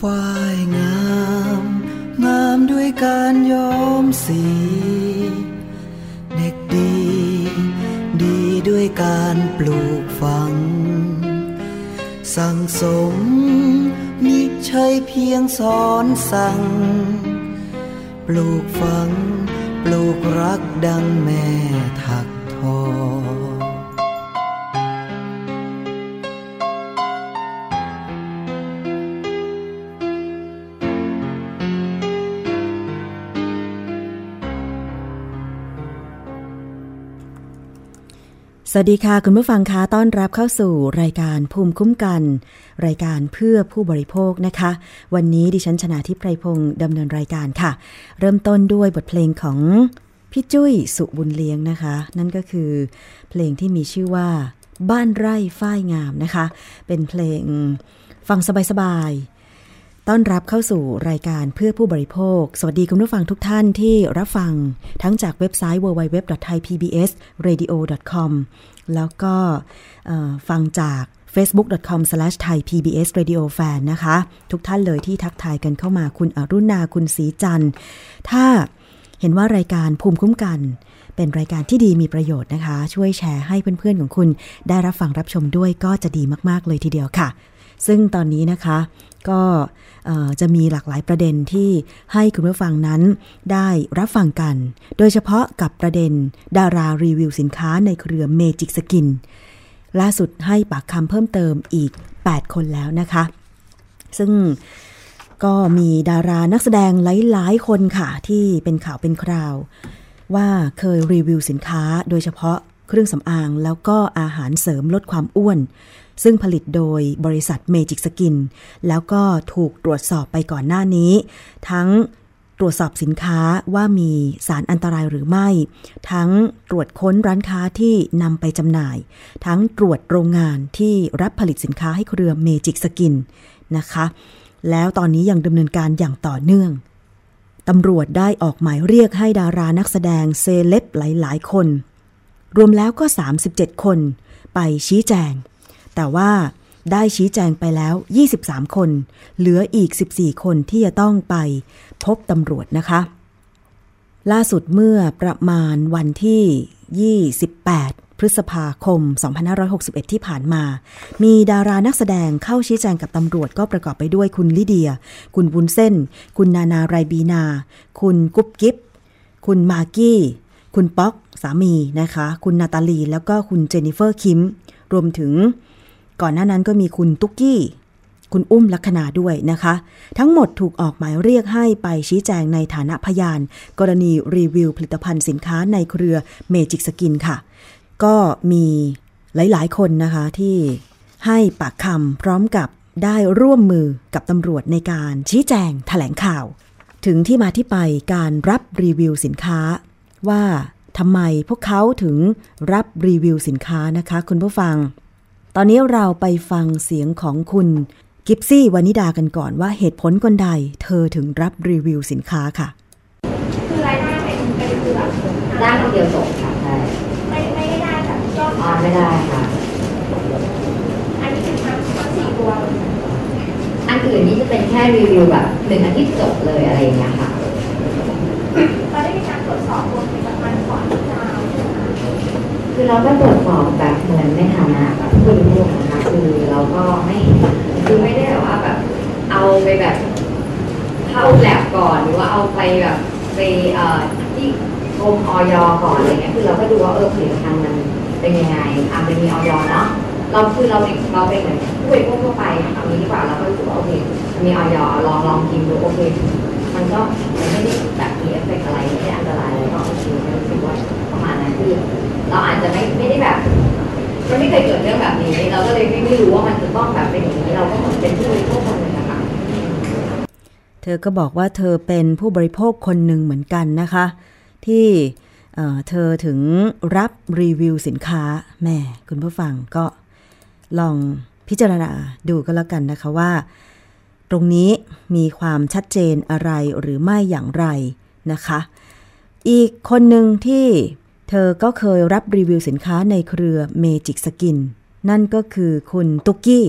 ฝ้ายงาม งามด้วยการย้อมสี เด็กดี ดีด้วยการปลูกฝัง สั่งสม มิใช่เพียงสอนสั่ง ปลูกฝัง ปลูกรักดังแม่ถักทอ วัสดีค่ะ คุณผู้ฟังคะต้อนรับเข้าสู่รายการภูมิคุ้มกัน รายการเพื่อผู้บริโภคนะคะ วันนี้ดิฉันชนะทิพไพรพงศ์ดำเนินรายการค่ะ เริ่มต้นด้วยบทเพลงของพี่จุ้ยสุบุญเลี้ยงนะคะ นั่นก็คือ เพลงที่มีชื่อว่า บ้านไร่ฝ้ายงามนะคะ เป็นเพลงฟังสบายๆ ต้อนรับเข้าสู่รายการเพื่อผู้บริโภค สวัสดีคุณผู้ฟังทุกท่านที่รับฟังทั้งจากเว็บไซต์ www.thaipbsradio.com แล้วก็ฟังจาก facebook.com/thaipbsradiofan นะคะ ทุกท่านเลยที่ทักทายกันเข้ามาคุณอรุณาคุณศรีจันทร์ ถ้าเห็นว่ารายการภูมิคุ้มกัน เป็นรายการที่ดีมีประโยชน์นะคะ ช่วยแชร์ให้เพื่อนๆของคุณ ได้รับฟังรับชมด้วยก็จะดีมากๆเลยทีเดียวค่ะ ซึ่งตอนนี้นะคะก็จะมีหลากหลายประเด็นที่ให้คุณผู้ฟังนั้นได้รับฟังกัน โดยเฉพาะกับประเด็นดารารีวิวสินค้าในเครือเมจิกสกิน ล่าสุดให้ปากคำเพิ่มเติมอีก 8 คนแล้วนะคะ ซึ่งก็มีดารานักแสดงหลาย ๆ คนค่ะ ที่เป็นข่าวเป็นคราว ว่าเคยรีวิวสินค้าโดยเฉพาะเครื่องสำอางแล้วก็อาหารเสริมลดความอ้วน ซึ่งผลิตโดยบริษัทเมจิกสกิน แล้วก็ถูกตรวจสอบไปก่อนหน้านี้ ทั้งตรวจสอบสินค้าว่ามีสารอันตรายหรือไม่ ทั้งตรวจค้นร้านค้าที่นำไปจำหน่าย ทั้งตรวจโรงงานที่รับผลิตสินค้าให้เครือเมจิกสกินนะคะ แล้วตอนนี้ยังดำเนินการอย่างต่อเนื่องตำรวจได้ออกหมายเรียกให้ดารานักแสดงเซเลบหลาย ๆ คน รวมแล้วก็ 37 คน ไปชี้แจง แต่ว่าได้ชี้แจงไปแล้ว 23 คน เหลืออีก 14 คนที่จะต้องไปพบตำรวจนะคะ ล่าสุดเมื่อประมาณวันที่ 28 พฤษภาคม 2561 ที่ผ่านมา มีดารานักแสดงเข้าชี้แจงกับตำรวจก็ประกอบไปด้วยคุณลิเดีย คุณวุ้นเส้น คุณนานาไรบีนา คุณกุ๊บกิ๊บ คุณมากกี้ คุณป๊อกสามีนะคะ คุณนาตาลี แล้วก็คุณเจนนิเฟอร์คิม รวมถึง ก่อนหน้านั้นก็มีคุณตุ๊กกี้ คุณอุ้มลัคนาด้วยนะคะ ทั้งหมดถูกออกหมายเรียกให้ไปชี้แจงในฐานะพยาน กรณีรีวิวผลิตภัณฑ์สินค้าในเครือเมจิกสกินค่ะ ก็มีหลาย ๆ คนนะคะที่ให้ปากคำพร้อมกับได้ร่วมมือกับตำรวจในการชี้แจงแถลงข่าว ถึงที่มาที่ไปการรับรีวิวสินค้า ว่าทำไมพวกเขาถึงรับรีวิวสินค้านะคะ คุณผู้ฟัง ตอนนี้เราไปฟังเสียงของคุณกิฟซี่วานิดากันก่อนว่าเหตุผลคนใดเธอถึงรับรีวิวสินค้าค่ะ คือรายได้เป็นเป็นคือแบบได้คนเดียวจบค่ะใช่ไม่ไม่ได้ได้แบบยอดอ่าไม่ได้ค่ะ อันนี้คือทั้งทั้งสี่ตัวเลยอันอื่นนี่จะเป็นแค่รีวิวแบบหนึ่งอาทิตย์จบเลยอะไรอย่างเงี้ยค่ะเราได้มีการตรวจสอบตัวผลิตภัณฑ์ก่อนที่จะเอาใช่ไหมคะ คือเราก็ตรวจสอบแบบเหมือนในฐานะแบบผู้บริโภคนะคะคือเราก็ไม่คือไม่ได้แบบว่าแบบเอาไปแบบเข้าแลบก่อนหรือว่าเอาไปแบบไปเอ่อที่กรมออยก่อนอะไรเงี้ยคือเราก็ดูว่าเออผลิตภัณฑ์มันเป็นยังไงอะมันมีออยเนาะเราคือเราเป็นเราเป็นเหมือนผู้บริโภคทั่วไปเอางี้ดีกว่าเราก็รู้สึกว่าโอเคมีออยลองลองกินดูโอเคมันก็ไม่ได้แบบมีเอฟเฟกต์อะไรไม่ได้อันตรายอะไรก็โอเคก็รู้สึกว่าประมาณนั้นคือ เราอาจจะไม่ไม่ได้แบบมันไม่เคยเกิดเรื่องแบบนี้ เราก็เลยไม่ไม่รู้ว่ามันจะต้องแบบเป็นอย่างนี้เราก็เหมือนเป็นผู้บริโภคคนหนึ่งนะคะเธอก็บอกว่าเธอเป็นผู้บริโภคคนหนึ่งเหมือนกันนะคะ ที่เธอถึงรับรีวิวสินค้าแม่คุณผู้ฟังก็ลองพิจารณาดูก็แล้วกันนะคะว่า ตรงนี้มีความชัดเจนอะไรหรือไม่อย่างไรนะคะ อีกคนหนึ่งที่ เธอก็เคยรับรีวิวสินค้าในเครือเมจิกสกิน นั่นก็คือคุณตุ๊กกี้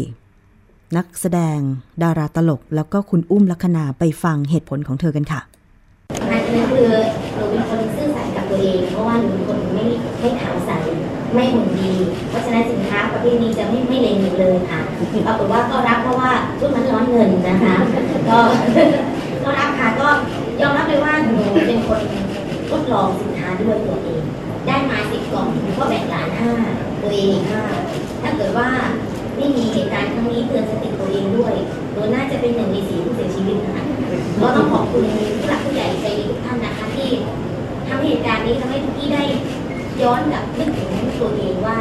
นักแสดงดาราตลก แล้วก็คุณอุ้มลัคนาไปฟังเหตุผลของเธอกันค่ะอันนี้คือหนูเป็นคนซื่อสัตย์กับตัวเอง เพราะว่าหนูเป็นคนไม่ไม่ขาวใสไม่หุ่นดี เพราะฉะนั้นสินค้าประเภทนี้จะไม่ไม่เลงหนูเลยค่ะปรากฏว่าก็รับเพราะว่าชุดมันร้อนเงินนะคะ ก็ก็รับค่ะก็ยอมรับเลยว่าหนูเป็นคนทดลองสินค้าด้วยตัวเอง ได้มาสิบกล่องหนูก็แบ่งหลานห้าตัวเองอีกห้าถ้าเกิดว่าไม่มีเหตุการณ์ครั้งนี้เตือนสติตัวเองด้วยหนูน่าจะเป็นหนึ่งในสี่ผู้เสียชีวิตนะคะก็ต้องขอบคุณผู้หลักผู้ใหญ่ใจดีทุกท่านนะคะที่ทำให้เหตุการณ์นี้ทำให้ทุกที่ได้ย้อนกลับนึกถึงตัวเองว่า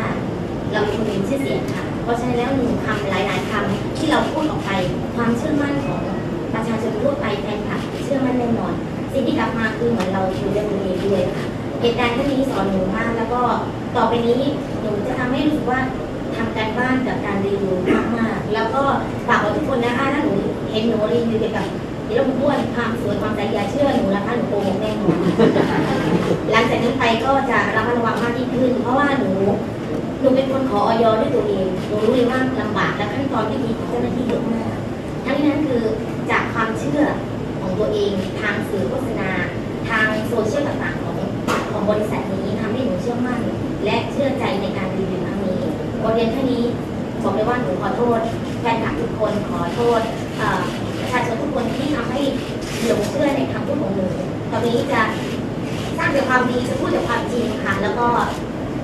เราเป็นคนมีชื่อเสียงค่ะ เพราะฉะนั้นแล้วหนึ่งคำหลายๆคำที่เราพูดออกไปความเชื่อมั่นของประชาชนทั่วไปแฟนคลับเชื่อมั่นแน่นอน สิ่งที่กลับมาคือเหมือนเราอยู่ในตัวเองด้วยค่ะ เหตุการณ์ครั้งนี้สอนหนูมากแล้วก็ต่อไปนี้หนูจะทำให้รู้สึกว่าทำการบ้านกับการรีวิวมากๆแล้วก็ฝากกับทุกคนนะคะถ้าหนูเห็นหนูรีวิวเกี่ยวกับเดี๋ยวเราบ้วนความสวยความใสอย่าเชื่อหนูนะคะหนูโกหกแน่นอนหลังจากนี้นไปก็จะระมัดระวังมากยิ่งขึ้น เพราะว่าหนูหนูเป็นคนขอออยด้วยตัวเองหนูรู้เลยว่าลำบากและขั้นตอนที่มีเจ้าหน้าที่เยอะมากทั้งนี้นั้นคือจากความเชื่อของตัวเองทางสื่อโฆษณา ทางโซเชียลต่างๆ ของบริษัทนี้ทำให้หนูเชื่อมั่น และเชื่อใจในการรีวิวครั้งนี้บทเรียนแค่นี้บอกเลยว่าหนูขอโทษแฟนคลับทุกคนขอโทษประชาชนทุกคนที่ทำให้หลงเชื่อในคำพูดของหนูตอนนี้จะสร้างแต่ความดีจะพูดแต่ความจริงค่ะ แล้วก็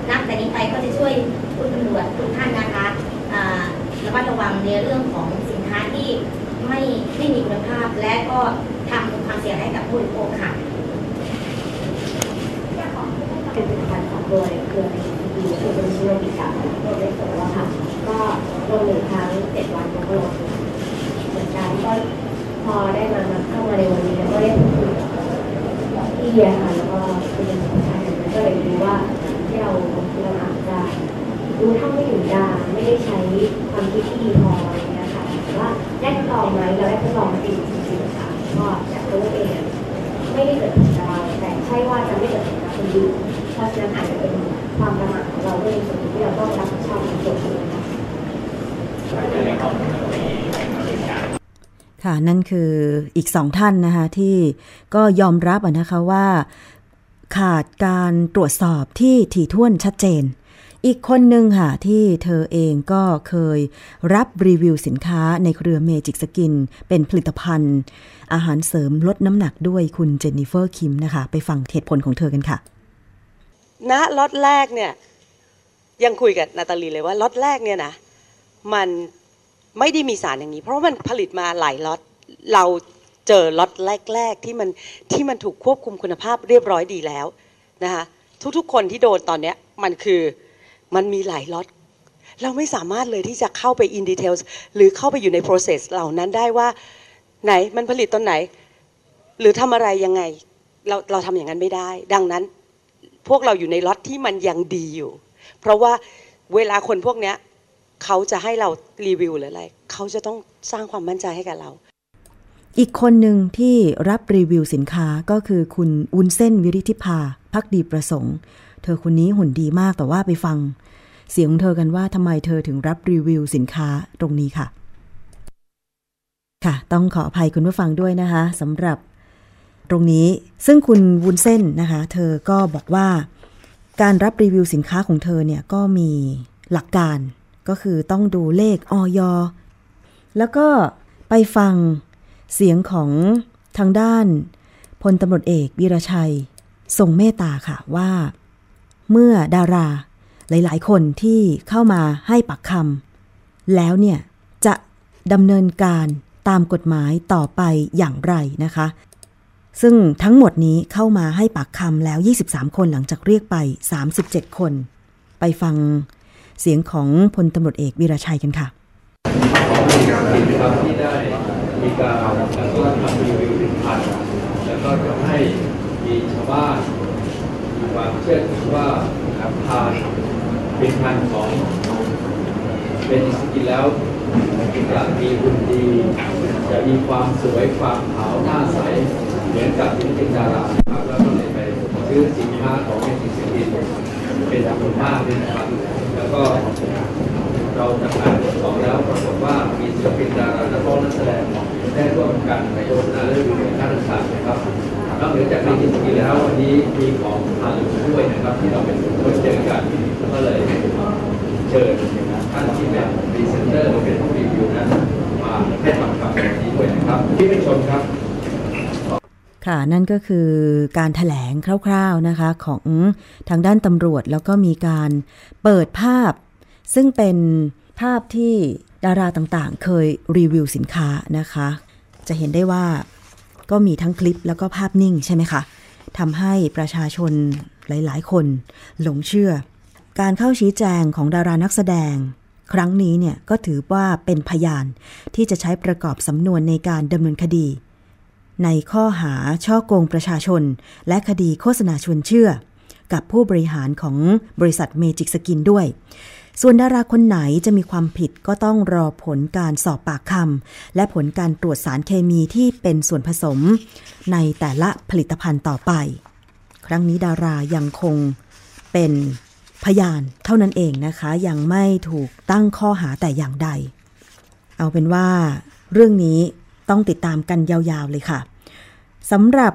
นับแต่นี้ไปก็จะช่วยคุณตำรวจทุกท่านนะคะระมัดระวังในเรื่องของสินค้าที่ไม่ไม่มีคุณภาพ และก็ทำความเสียหายให้กับผู้บริโภคค่ะ เป็นผลิตภัณฑ์ของ โดยเครือในดีคือเป็นชื่อกิจกรรมโดยเป็นตัวว่าค่ะ ก็ลงหนึ่งครั้งเจ็ดวันแล้วก็ลงเหมือนกันก็พอได้มาเข้ามาในวันนี้แล้วก็ได้พูดคุยกับพี่เบียค่ะแล้วก็คุณเป็นคนไทยก็เลยรู้ว่าที่เราเราอาจจะรู้เท่าไม่ถึงการไม่ได้ใช้ความคิดที่ดีพออะไรเงี้ยค่ะแต่ว่าได้ทดลองไหมเราได้ทดลองจริงจริงค่ะก็อยากรู้ว่าเองไม่ได้เกิดผลกับเราแต่ใช่ว่าจะไม่เกิดผลกับคนอื่น ราะฉะนั้นอาจจะเป็นความประมาทของเราด้วยส่วนหนึ่งที่เราต้องรับผิดชอบในส่วนนี้นะค่ะนั่นคืออีกสองท่านนะคะที่ก็ยอมรับนะคะว่าขาดการตรวจสอบที่ถี่ถ้วนชัดเจน อีกคนหนึ่งค่ะที่เธอเองก็เคยรับรีวิวสินค้าในเครือเมจิกสกิน เป็นผลิตภัณฑ์ อาหารเสริมลดน้ำหนักด้วยคุณเจนนิเฟอร์คิมนะคะ ไปฟังเหตุผลของเธอกันค่ะ ณล็อตแรกเนี่ยยังคุยกับนาตาลีเลยว่าล็อตแรกเนี่ยนะมันไม่ได้มีสารอย่างนี้ เพราะมันผลิตมาหลายล็อตเราเจอล็อตแรก ๆ ที่มันที่มันถูกควบคุมคุณภาพเรียบร้อยดีแล้วนะคะทุกๆ คนที่โดนตอนเนี้ยมันคือมันมีหลายล็อตเราไม่สามารถเลยที่จะเข้าไป in details หรือเข้าไปอยู่ใน process เหล่านั้นได้ว่าไหนมันผลิตตอนไหน หรือทำอะไรยังไง เราเราทำอย่างนั้นไม่ได้ ดังนั้น พวกเราอยู่ในล็อตที่มันยังดีอยู่ เพราะว่าเวลาคนพวกเนี้ยเขาจะให้เรารีวิวหรืออะไรเขาจะต้องสร้างความมั่นใจให้กับเรา อีกคนหนึ่งที่รับรีวิวสินค้าก็คือคุณวุ้นเส้นวิริธิภาพักดีประสงค์ เธอคนนี้หุ่นดีมากแต่ว่าไปฟัง เสียงของเธอกันว่าทำไมเธอถึงรับรีวิวสินค้าตรงนี้ค่ะ ค่ะ ต้องขออภัยคุณผู้ฟังด้วยนะคะสำหรับ ตรงนี้ซึ่งคุณวุ้นเส้นนะคะ เธอก็บอกว่าการรับรีวิวสินค้าของเธอเนี่ยก็มีหลักการก็คือต้องดูเลขออยแล้วก็ไปฟังเสียงของทางด้านพลตำรวจเอกวีรชัย ทรงเมตตาค่ะว่า เมื่อดาราหลาย ๆ คนที่เข้ามาให้ปักคำแล้วเนี่ยจะดำเนินการตามกฎหมายต่อไปอย่างไรนะคะ ซึ่งทั้งหมดนี้เข้ามาให้ปากคำแล้ว 23 คนหลังจากเรียกไป 37 คน ไปฟังเสียงของพลตำรวจเอกวีรชัยกันค่ะการกิจกรที่ได้มีการแล้วก็ทำรีวิวสินค้าแล้วก็ทำให้มีชาวบ้านมีความเชื่อถือว่าทานเป็นพันของเป็นสกินแล้วจะมีหุ่นดี จะมีความสวยความขาวหน้าใส เหมือนกับที่เป็นดาราครับแล้วก็เลยไปซื้อสินค้าของเป็นสินเป็นจำนวนมากเลยนะครับ แล้วก็เราทำการตรวจสอบแล้วปรากฏว่ามีศิลปินดารานักร้องนักแสดงได้ร่วมกันในโฆษณาและรีวิวค่าราชการนะครับนอกเหนือจากนี้จริงๆแล้ววันนี้มีของทานด้วยนะครับ ที่เราเป็นคนเจอกันก็เลยเชิญท่านที่เป็นพรีเซนเตอร์เป็นผู้รีวิวนั้นมาให้ความคำในวันนี้ด้วยนะครับที่ไม่ชมครับ ค่ะ นั่นก็คือการถแถลงคร่าวๆนะคะของทางด้านตำรวจแล้วก็มีการเปิดภาพ ซึ่งเป็นภาพที่ดาราต่างๆ เคยรีวิวสินค้านะคะ จะเห็นได้ว่าก็มีทั้งคลิปแล้วก็ภาพนิ่งใช่ไหมคะทำให้ประชาชนหลายๆ คนหลงเชื่อ การเข้าชี้แจงของดารานักแสดง ครั้งนี้เนี่ยก็ถือว่าเป็นพยานที่จะใช้ประกอบสำนวนในการดำเนินคดี ในข้อหาช่อโกงประชาชน และคดีโฆษณาชวนเชื่อ กับผู้บริหารของบริษัทเมจิกสกินด้วย ส่วนดาราคนไหนจะมีความผิดก็ต้องรอผลการสอบปากคำและผลการตรวจสารเคมีที่เป็นส่วนผสม ในแต่ละผลิตภัณฑ์ต่อไป ครั้งนี้ดารายังคงเป็นพยานเท่านั้นเองนะคะ ยังไม่ถูกตั้งข้อหาแต่อย่างใด เอาเป็นว่าเรื่องนี้ ต้องติดตามกันยาวๆเลยค่ะสำหรับ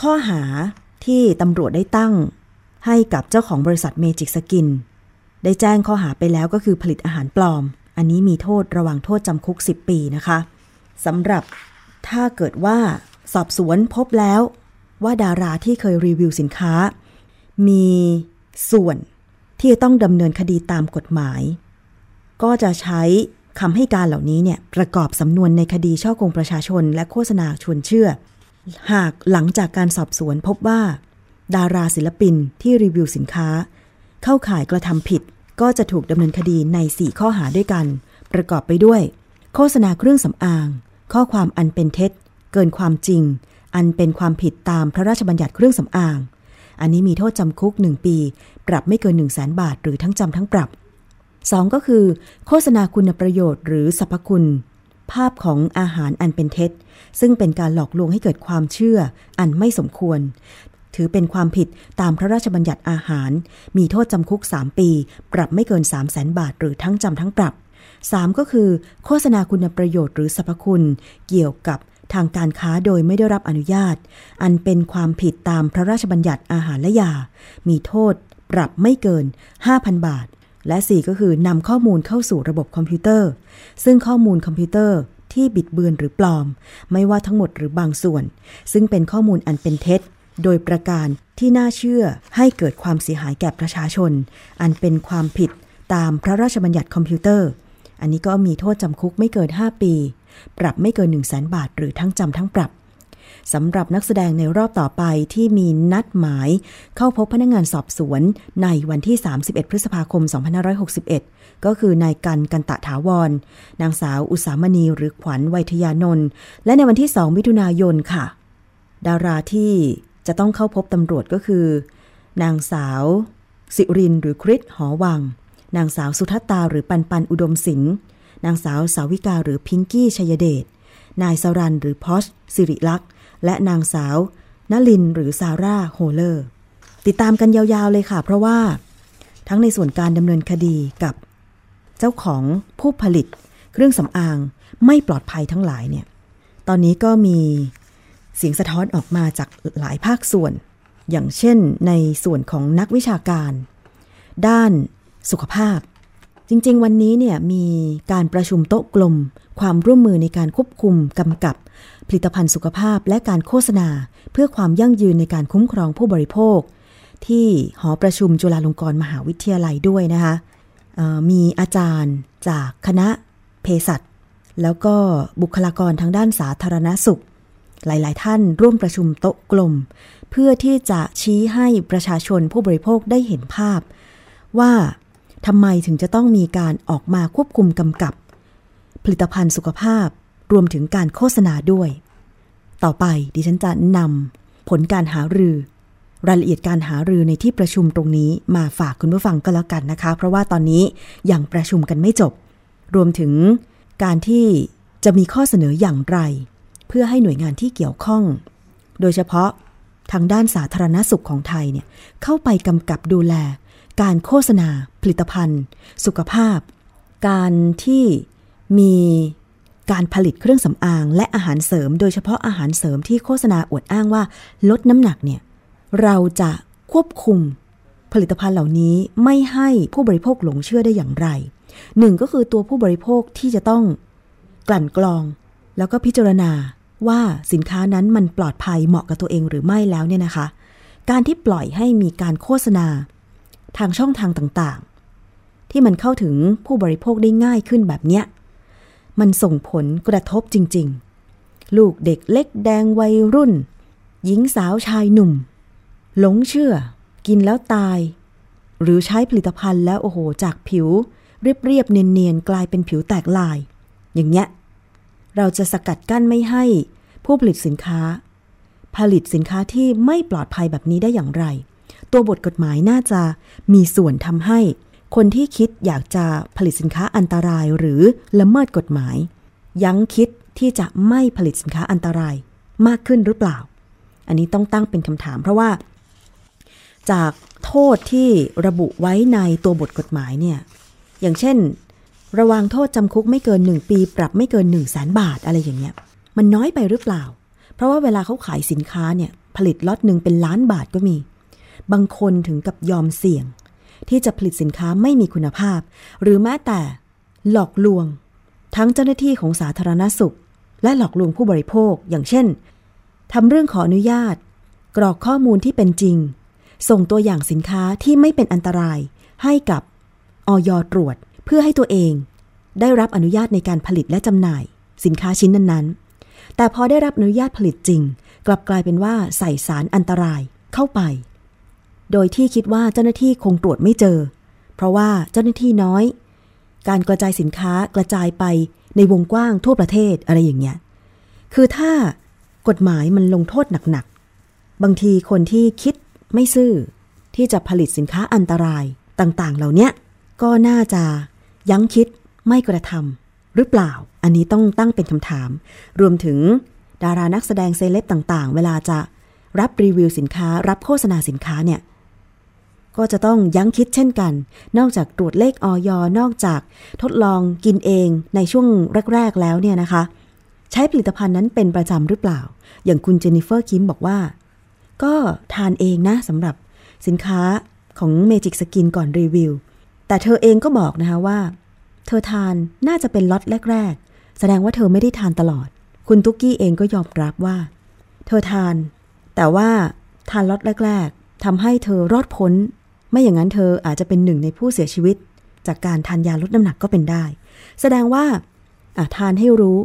ข้อหาที่ตำรวจได้ตั้ง ให้กับเจ้าของบริษัทเมจิกสกิน ได้แจ้งข้อหาไปแล้วก็คือผลิตอาหารปลอม อันนี้มีโทษระวังโทษจำคุก 10 ปีนะคะสำหรับถ้าเกิดว่าสอบสวนพบแล้วว่าดาราที่เคยรีวิวสินค้า มีส่วนที่จะต้องดำเนินคดีตามกฎหมาย ก็จะใช้ คำให้การเหล่านี้เนี่ยประกอบสำนวนในคดีช่อกงประชาชน และโฆษณาชวนเชื่อ หากหลังจากการสอบสวนพบว่า ดาราศิลปินที่รีวิวสินค้า เข้าข่ายกระทำผิด ก็จะถูกดำเนินคดีใน 4 ข้อหาด้วยกัน ประกอบไปด้วย โฆษณาเครื่องสำอาง ข้อความอันเป็นเท็จ เกินความจริง อันเป็นความผิดตามพระราชบัญญัติเครื่องสำอาง อันนี้มีโทษจำคุก 1 ปี ปรับไม่เกิน 1 0 0 0 0แบาท หรือทั้งจำทั้งปรับ 2 ก็คือ โฆษณาคุณประโยชน์หรือสรรพคุณ ภาพของอาหารอันเป็นเท็จ ซึ่งเป็นการหลอกลวงให้เกิดความเชื่ออันไม่สมควร ถือเป็นความผิดตามพระราชบัญญัติอาหาร มีโทษจำคุก 3 ปี ปรับไม่เกิน 3 0 0แสนบาท หรือทั้งจำทั้งปรับ 3 ก็คือ โฆษณาคุณประโยชน์หรือสรรพคุณ เกี่ยวกับทางการค้าโดยไม่ได้รับอนุญาต อันเป็นความผิดตามพระราชบัญญัติอาหารและยา มีโทษปรับไม่เกิน 5,000 บาท และ 4 ก็คือนำข้อมูลเข้าสู่ระบบคอมพิวเตอร์ ซึ่งข้อมูลคอมพิวเตอร์ที่บิดเบือนหรือปลอม ไม่ว่าทั้งหมดหรือบางส่วน ซึ่งเป็นข้อมูลอันเป็นเท็จ โดยประการที่น่าเชื่อให้เกิดความเสียหายแก่ประชาชน อันเป็นความผิดตามพระราชบัญญัติคอมพิวเตอร์ อันนี้ก็มีโทษจำคุกไม่เกิน 5 ปี ปรับไม่เกิน 1 0 0 0 0แบาท หรือทั้งจำทั้งปรับ สำหรับนักแสดงในรอบต่อไปที่มีนัดหมาย เข้าพบพนักงงานสอบสวนในวันที่ 31 พฤษภาคม 2561 ก็คือนายกันกันตะถาวร นางสาวอุสามณีหรือขวัญไวยทยานนท์และในวันที่ 2 มิถุนายนค่ะ ดาราที่จะต้องเข้าพบตำรวจก็คือ นางสาว สิรินหรือคริสหอวัง นางสาวสุทัตตาหรือปันปันอุดมสิงห์นางสาวสาวิกาหรือพิงกี้ชยเดชนายสรันหรือพอชสิริลักษ์ และนางสาวนลินหรือซาร่าโฮเลอร์ ติดตามกันยาวๆเลยค่ะ เพราะว่า ทั้งในส่วนการดำเนินคดีกับ เจ้าของผู้ผลิต เครื่องสำอางไม่ปลอดภัยทั้งหลายเนี่ย ตอนนี้ก็มีเสียงสะท้อนออกมาจากหลายภาคส่วน อย่างเช่นในส่วนของนักวิชาการ ด้านสุขภาพ จริงๆ วันนี้เนี่ยมีการประชุมโต๊ะกลม ความร่วมมือในการควบคุมกำกับ ผลิตภัณฑ์สุขภาพและการโฆษณา เพื่อความยั่งยืนในการคุ้มครองผู้บริโภค ที่หอประชุมจุฬาลงกรณ์มหาวิทยาลัยด้วยนะคะมีอาจารย์จากคณะเภสัชแล้วก็บุคลากรทางด้านสาธารณสุข หลาย ๆ ท่านร่วมประชุมโต๊ะกลม เพื่อที่จะชี้ให้ประชาชนผู้บริโภคได้เห็นภาพ ว่าทำไมถึงจะต้องมีการออกมาควบคุมกำกับ ผลิตภัณฑ์สุขภาพ รวมถึงการโฆษณาด้วย ต่อไปดิฉันจะนำผลการหารือ รายละเอียดการหารือในที่ประชุมตรงนี้มาฝากคุณผู้ฟังก็แล้วกันนะคะ เพราะว่าตอนนี้ยังประชุมกันไม่จบ รวมถึงการที่จะมีข้อเสนออย่างไร เพื่อให้หน่วยงานที่เกี่ยวข้อง โดยเฉพาะทางด้านสาธารณสุขของไทยเนี่ยเข้าไปกำกับดูแล การโฆษณา ผลิตภัณฑ์ สุขภาพ การที่มี การผลิตเครื่องสำอางและอาหารเสริม โดยเฉพาะอาหารเสริมที่โฆษณาอวดอ้างว่าลดน้ำหนักเนี่ยเราจะควบคุมผลิตภัณฑ์เหล่านี้ไม่ให้ผู้บริโภคหลงเชื่อได้อย่างไรหนึ่งก็คือตัวผู้บริโภคที่จะต้องกลั่นกรอง แล้วก็พิจารณาว่าสินค้านั้นมันปลอดภัยเหมาะกับตัวเองหรือไม่แล้วเนี่ยนะคะ การที่ปล่อยให้มีการโฆษณา ทางช่องทางต่างๆ ที่มันเข้าถึงผู้บริโภคได้ง่ายขึ้นแบบเนี้ย มันส่งผลกระทบจริง ๆ ลูกเด็กเล็กแดงวัยรุ่น หญิงสาวชายหนุ่ม หลงเชื่อ กินแล้วตาย หรือใช้ผลิตภัณฑ์แล้วโอ้โห จากผิว เรียบเรียบเนียนๆ กลายเป็นผิวแตกลาย อย่างเงี้ย เราจะสกัดกั้นไม่ให้ผู้ผลิตสินค้า ผลิตสินค้าที่ไม่ปลอดภัยแบบนี้ได้อย่างไร ตัวบทกฎหมายน่าจะมีส่วนทำให้ คนที่คิดอยากจะผลิตสินค้าอันตรายหรือละเมิดกฎหมาย ยั้งคิดที่จะไม่ผลิตสินค้าอันตรายมากขึ้นหรือเปล่า อันนี้ต้องตั้งเป็นคำถาม เพราะว่า จากโทษที่ระบุไว้ในตัวบทกฎหมายเนี่ย อย่างเช่น ระวางโทษจำคุกไม่เกิน 1 ปี ปรับไม่เกิน 1 0 0 0 0แสนบาทอะไรอย่างเงี้ย มันน้อยไปหรือเปล่า เพราะว่าเวลาเขาขายสินค้าเนี่ย ผลิตล็อตหนึ่งเป็นล้านบาทก็มี บางคนถึงกับยอมเสี่ยง ที่จะผลิตสินค้าไม่มีคุณภาพ หรือแม้แต่ หลอกลวง ทั้งเจ้าหน้าที่ของสาธารณสุข และหลอกลวงผู้บริโภค อย่างเช่นทำเรื่องขออนุญาต กรอกข้อมูลที่เป็นจริง ส่งตัวอย่างสินค้าที่ไม่เป็นอันตราย ให้กับออยตรวจ เพื่อให้ตัวเอง ได้รับอนุญาตในการผลิตและจำหน่าย สินค้าชิ้นนั้นๆ แต่พอได้รับอนุญาตผลิตจริง กลับกลายเป็นว่าใส่สารอันตรายเข้าไป โดยที่คิดว่าเจ้าหน้าที่คงตรวจไม่เจอ เพราะว่าเจ้าหน้าที่น้อย การกระจายสินค้ากระจายไปในวงกว้างทั่วประเทศอะไรอย่างเงี้ย คือถ้ากฎหมายมันลงโทษหนักๆ บางทีคนที่คิดไม่ซื่อ ที่จะผลิตสินค้าอันตรายต่างๆ เหล่านี้ก็น่าจะยั้งคิดไม่กระทำหรือเปล่า อันนี้ต้องตั้งเป็นคำถาม รวมถึงดารานักแสดงเซเลบต่างๆ เวลาจะรับรีวิวสินค้ารับโฆษณาสินค้าเนี่ย ก็จะต้องยั้งคิดเช่นกัน นอกจากตรวจเลขอย. นอกจากทดลองกินเองในช่วงแรก ๆ แล้วเนี่ยนะคะ ใช้ผลิตภัณฑ์นั้นเป็นประจำหรือเปล่า อย่างคุณเจนนิเฟอร์คิมบอกว่า ก็ทานเองนะสำหรับสินค้าของเมจิกสกินก่อนรีวิว แต่เธอเองก็บอกนะคะว่า เธอทานน่าจะเป็นล็อตแรก ๆ แสดงว่าเธอไม่ได้ทานตลอด คุณตุ๊กกี้เองก็ยอมรับว่า เธอทาน แต่ว่าทานล็อตแรก ๆทำให้เธอรอดพ้น ไม่อย่างนั้นเธออาจจะเป็นหนึ่งในผู้เสียชีวิต จากการทานยาลดน้ำหนักก็เป็นได้ แสดงว่าทานให้รู้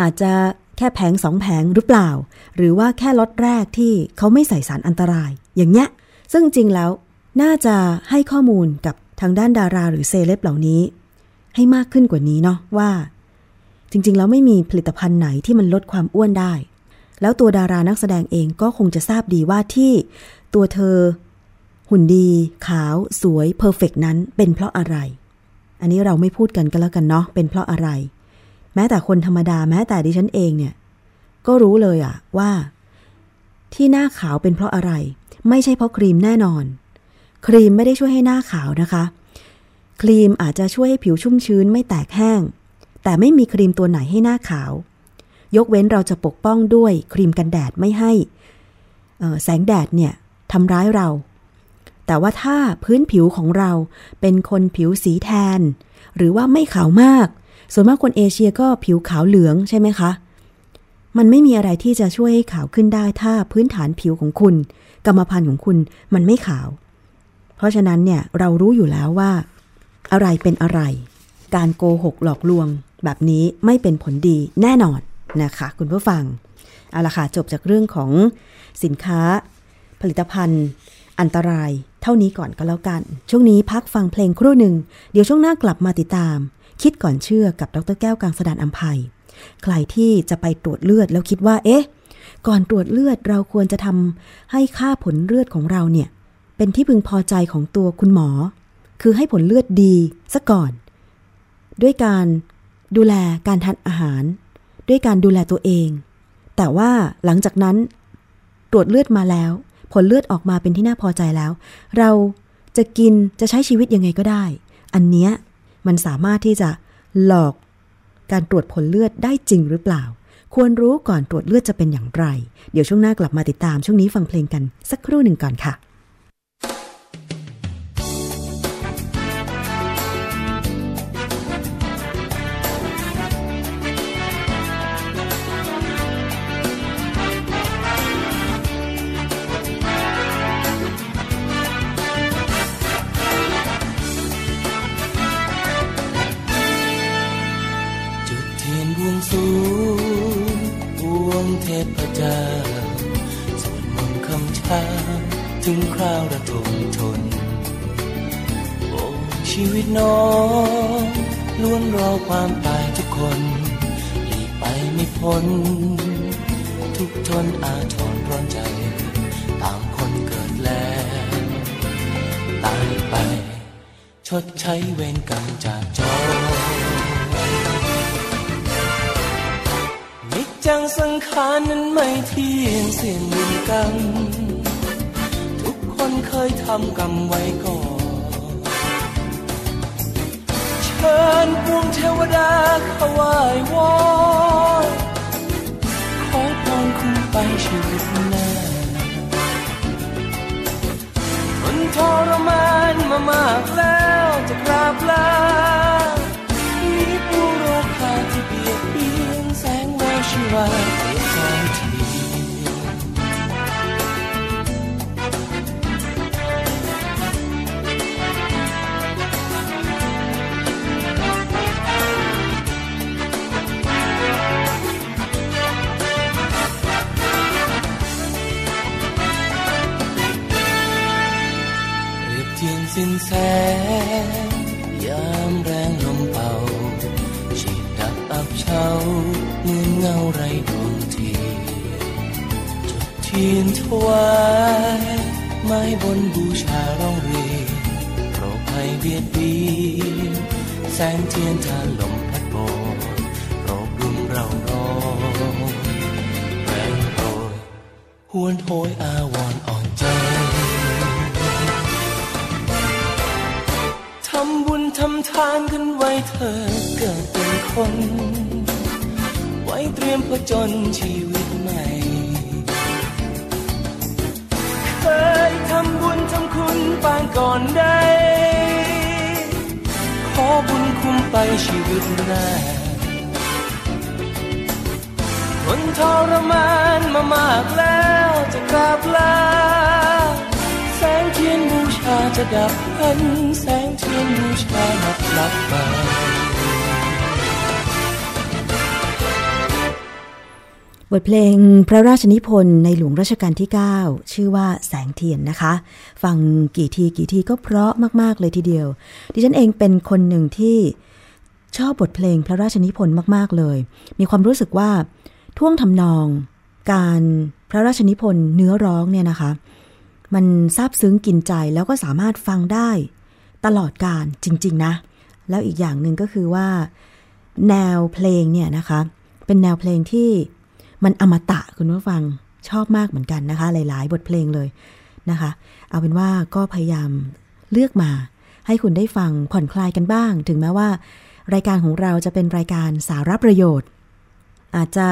อาจจะแค่แผงสองแผงหรือเปล่า หรือว่าแค่ล็อตแรกที่เขาไม่ใส่สารอันตราย อย่างเงี้ย ซึ่งจริงแล้วน่าจะให้ข้อมูลกับทางด้านดาราหรือเซเลบเหล่านี้ ให้มากขึ้นกว่านี้เนาะว่า จริงๆ แล้วไม่มีผลิตภัณฑ์ไหนที่มันลดความอ้วนได้ แล้วตัวดารานักแสดงเองก็คงจะทราบดีว่าที่ตัวเธอ หุ่นดี ขาว สวยเพอร์เฟกนั้นเป็นเพราะอะไร อันนี้เราไม่พูดกันก็แล้วกันเนาะเป็นเพราะอะไร แม้แต่คนธรรมดาแม้แต่ดิฉันเองเนี่ย ก็รู้เลยอะว่า ที่หน้าขาวเป็นเพราะอะไร ไม่ใช่เพราะครีมแน่นอน ครีมไม่ได้ช่วยให้หน้าขาวนะคะ ครีมอาจจะช่วยให้ผิวชุ่มชื้นไม่แตกแห้ง แต่ไม่มีครีมตัวไหนให้หน้าขาว ยกเว้นเราจะปกป้องด้วยครีมกันแดดไม่ให้แสงแดดเนี่ยทำร้ายเรา แต่ว่าถ้าพื้นผิวของเราเป็นคนผิวสีแทน หรือว่าไม่ขาวมาก ส่วนมากคนเอเชียก็ผิวขาวเหลืองใช่ไหมคะ มันไม่มีอะไรที่จะช่วยให้ขาวขึ้นได้ถ้าพื้นฐานผิวของคุณ กรรมพันธุ์ของคุณมันไม่ขาว เพราะฉะนั้นเนี่ยเรารู้อยู่แล้วว่า อะไรเป็นอะไร การโกหกหลอกลวง แบบนี้ไม่เป็นผลดีแน่นอนนะคะ คุณผู้ฟังเอาละค่ะจบจากเรื่องของสินค้า ผลิตภัณฑ์ อันตราย เท่านี้ก่อนก็แล้วกัน ช่วงนี้พักฟังเพลงครู่หนึ่ง เดี๋ยวช่วงหน้ากลับมาติดตาม คิดก่อนเชื่อกับดรแก้วกังสดานอัมภัยใครที่จะไปตรวจเลือดแล้วคิดว่า เอ๊ะ ก่อนตรวจเลือดเราควรจะทำให้ค่าผลเลือดของเราเนี่ย เป็นที่พึงพอใจของตัวคุณหมอ คือให้ผลเลือดดีซะก่อน ด้วยการดูแลการทานอาหาร ด้วยการดูแลตัวเอง แต่ว่าหลังจากนั้น ตรวจเลือดมาแล้ว ผลเลือดออกมาเป็นที่น่าพอใจแล้ว เราจะกินจะใช้ชีวิตยังไงก็ได้ อันเนี้ยมันสามารถที่จะหลอกการตรวจผลเลือดได้จริงหรือเปล่า ควรรู้ก่อนตรวจเลือดจะเป็นอย่างไร เดี๋ยวช่วงหน้ากลับมาติดตามช่วงนี้ฟังเพลงกันสักครู่หนึ่งก่อนค่ะ จังสังขารนั้นไม่เที่ยงเสียงบุญกรรมคนเคยทำกรรมไว้ก่อนเชิญพวงเทวดาเขาไหว้วอนขอพรคุณไปชีวิตหน้าทนทรมานมามากแล้วจะกราบลา แววชีวาเสียใจทีสิ้นแสงยามแรงลมเป่าฉีดดับอับเฉา เหมือนเงาไรดวงทีจุดเทียนถวายไม้บนบูชาร้องเรียนโปรภัยเบียดเบียนแสงเทียนทานลมพัดโบโปรดุมเราร้องแรงโรยหวนโหยอาวรอ่อนใจทำบุญทำทานกันไว้เธอเกิดเป็นคน เตรียมผจญชีวิตใหม่ เคยทำบุญทำคุณปางก่อนได้ ขอบุญคุ้มไปชีวิตหน้าทนทรมานมามากแล้วจะกราบลา แสงเทียนบูชาจะดับพัน แสงเทียนบูชาดับลับไป บทเพลงพระราชนิพนธ์ในหลวงรัชกาลที่ 9 ชื่อว่าแสงเทียนนะคะ ฟังกี่ทีกี่ทีก็เพราะมากๆเลยทีเดียว ดิฉันเองเป็นคนหนึ่งที่ชอบบทเพลงพระราชนิพนธ์มากๆเลย มีความรู้สึกว่าท่วงทำนอง การพระราชนิพนธ์เนื้อร้องเนี่ยนะคะ มันซาบซึ้งกินใจแล้วก็สามารถฟังได้ ตลอดการจริง ๆ นะ แล้วอีกอย่างหนึ่งก็คือว่า แนวเพลงเนี่ยนะคะ เป็นแนวเพลงที่ มันอมตะคุณผู้ฟังชอบมากเหมือนกันนะคะ หลาย ๆ บทเพลงเลยนะคะ เอาเป็นว่าก็พยายามเลือกมา ให้คุณได้ฟังผ่อนคลายกันบ้าง ถึงแม้ว่า รายการของเราจะเป็นรายการสาระประโยชน์ อาจจะ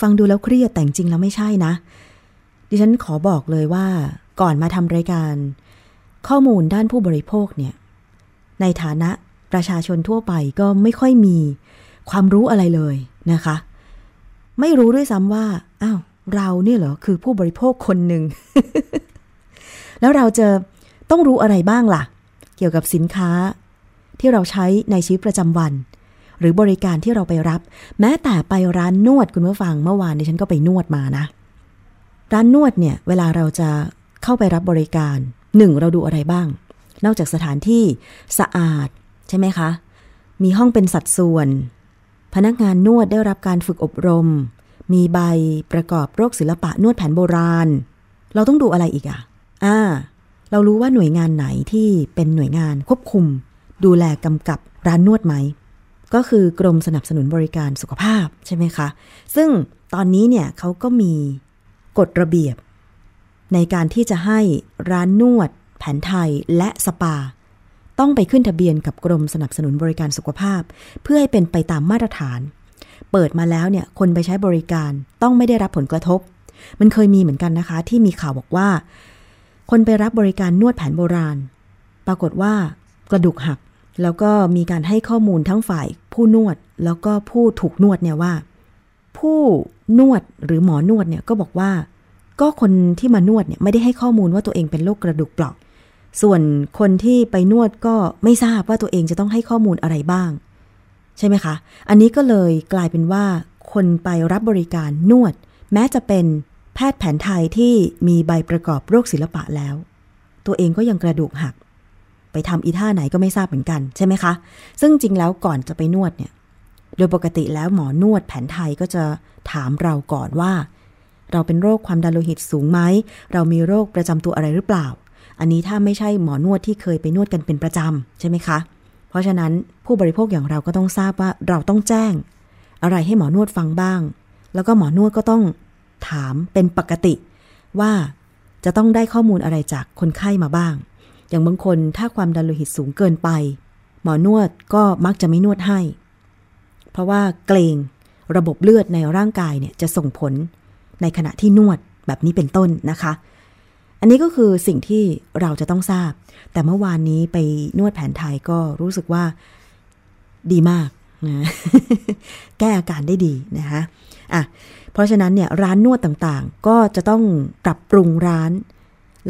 ฟังดูแล้วเครียดแต่จริงแล้วไม่ใช่นะ ดิฉันขอบอกเลยว่าก่อนมาทำรายการ ข้อมูลด้านผู้บริโภคเนี่ยในฐานะประชาชนทั่วไปก็ไม่ค่อยมีความรู้อะไรเลยนะคะ ไม่รู้ด้วยซ้ำว่า อ้าว เราเนี่ยเหรอ คือผู้บริโภคคนหนึ่ง แล้วเราจะต้องรู้อะไรบ้างล่ะ เกี่ยวกับสินค้า ที่เราใช้ในชีวิตประจำวัน หรือบริการที่เราไปรับ แม้แต่ไปร้านนวดคุณผู้ฟังเมื่อวานนี้ฉันก็ไปนวดมานะ ร้านนวดเนี่ย เวลาเราจะเข้าไปรับบริการหนึ่งเราดูอะไรบ้าง นอกจากสถานที่สะอาดใช่ไหมคะ มีห้องเป็นสัดส่วน พนักงานนวดได้รับการฝึกอบรม มีใบประกอบโรคศิลปะนวดแผนโบราณ เราต้องดูอะไรอีกอะอ่า เรารู้ว่าหน่วยงานไหนที่เป็นหน่วยงานควบคุม ดูแลกำกับร้านนวดไหม ก็คือกรมสนับสนุนบริการสุขภาพใช่ไหมคะ ซึ่งตอนนี้เนี่ยเขาก็มีกฎระเบียบ ในการที่จะให้ร้านนวด แผนไทยและสปา ต้องไปขึ้นทะเบียนกับกรมสนับสนุนบริการสุขภาพ เพื่อให้เป็นไปตามมาตรฐาน เปิดมาแล้วเนี่ยคนไปใช้บริการต้องไม่ได้รับผลกระทบ มันเคยมีเหมือนกันนะคะ ที่มีข่าวบอกว่า คนไปรับบริการนวดแผนโบราณ ปรากฏว่ากระดูกหัก แล้วก็มีการให้ข้อมูลทั้งฝ่าย ผู้นวดแล้วก็ผู้ถูกนวดเนี่ยว่า ผู้นวดหรือหมอนวดเนี่ยก็บอกว่า ก็คนที่มานวดเนี่ยไม่ได้ให้ข้อมูลว่าตัวเองเป็นโรคกระดูกเปราะ ส่วนคนที่ไปนวดก็ไม่ทราบว่าตัวเองจะต้องให้ข้อมูลอะไรบ้าง ใช่ไหมคะ อันนี้ก็เลยกลายเป็นว่า คนไปรับบริการนวด แม้จะเป็นแพทย์แผนไทยที่มีใบประกอบโรคศิลปะแล้ว ตัวเองก็ยังกระดูกหัก ไปทำอีท่าไหนก็ไม่ทราบเหมือนกันใช่ไหมคะ ซึ่งจริงแล้วก่อนจะไปนวดเนี่ย โดยปกติแล้วหมอนวดแผนไทยก็จะถามเราก่อนว่า เราเป็นโรคความดันโลหิตสูงไหมเรามีโรคประจำตัวอะไรหรือเปล่า อันนี้ถ้าไม่ใช่หมอนวดที่เคยไปนวดกันเป็นประจำใช่ไหมคะ เพราะฉะนั้นผู้บริโภคอย่างเราก็ต้องทราบว่าเราต้องแจ้ง อะไรให้หมอนวดฟังบ้าง แล้วก็หมอนวดก็ต้องถามเป็นปกติว่าจะต้องได้ข้อมูลอะไรจากคนไข้มาบ้าง อย่างบางคนถ้าความดันโลหิตสูงเกินไป หมอนวดก็มักจะไม่นวดให้ เพราะว่าเกรงระบบเลือดในร่างกายเนี่ยจะส่งผลในขณะที่นวดแบบนี้เป็นต้นนะคะ อันนี้ก็คือสิ่งที่เราจะต้องทราบ แต่เมื่อวานนี้ไปนวดแผนไทยก็รู้สึกว่าดีมากนะแก้อาการได้ดีนะคะอะเพราะฉะนั้นเนี่ยร้านนวดต่างๆ ก็จะต้องปรับปรุงร้าน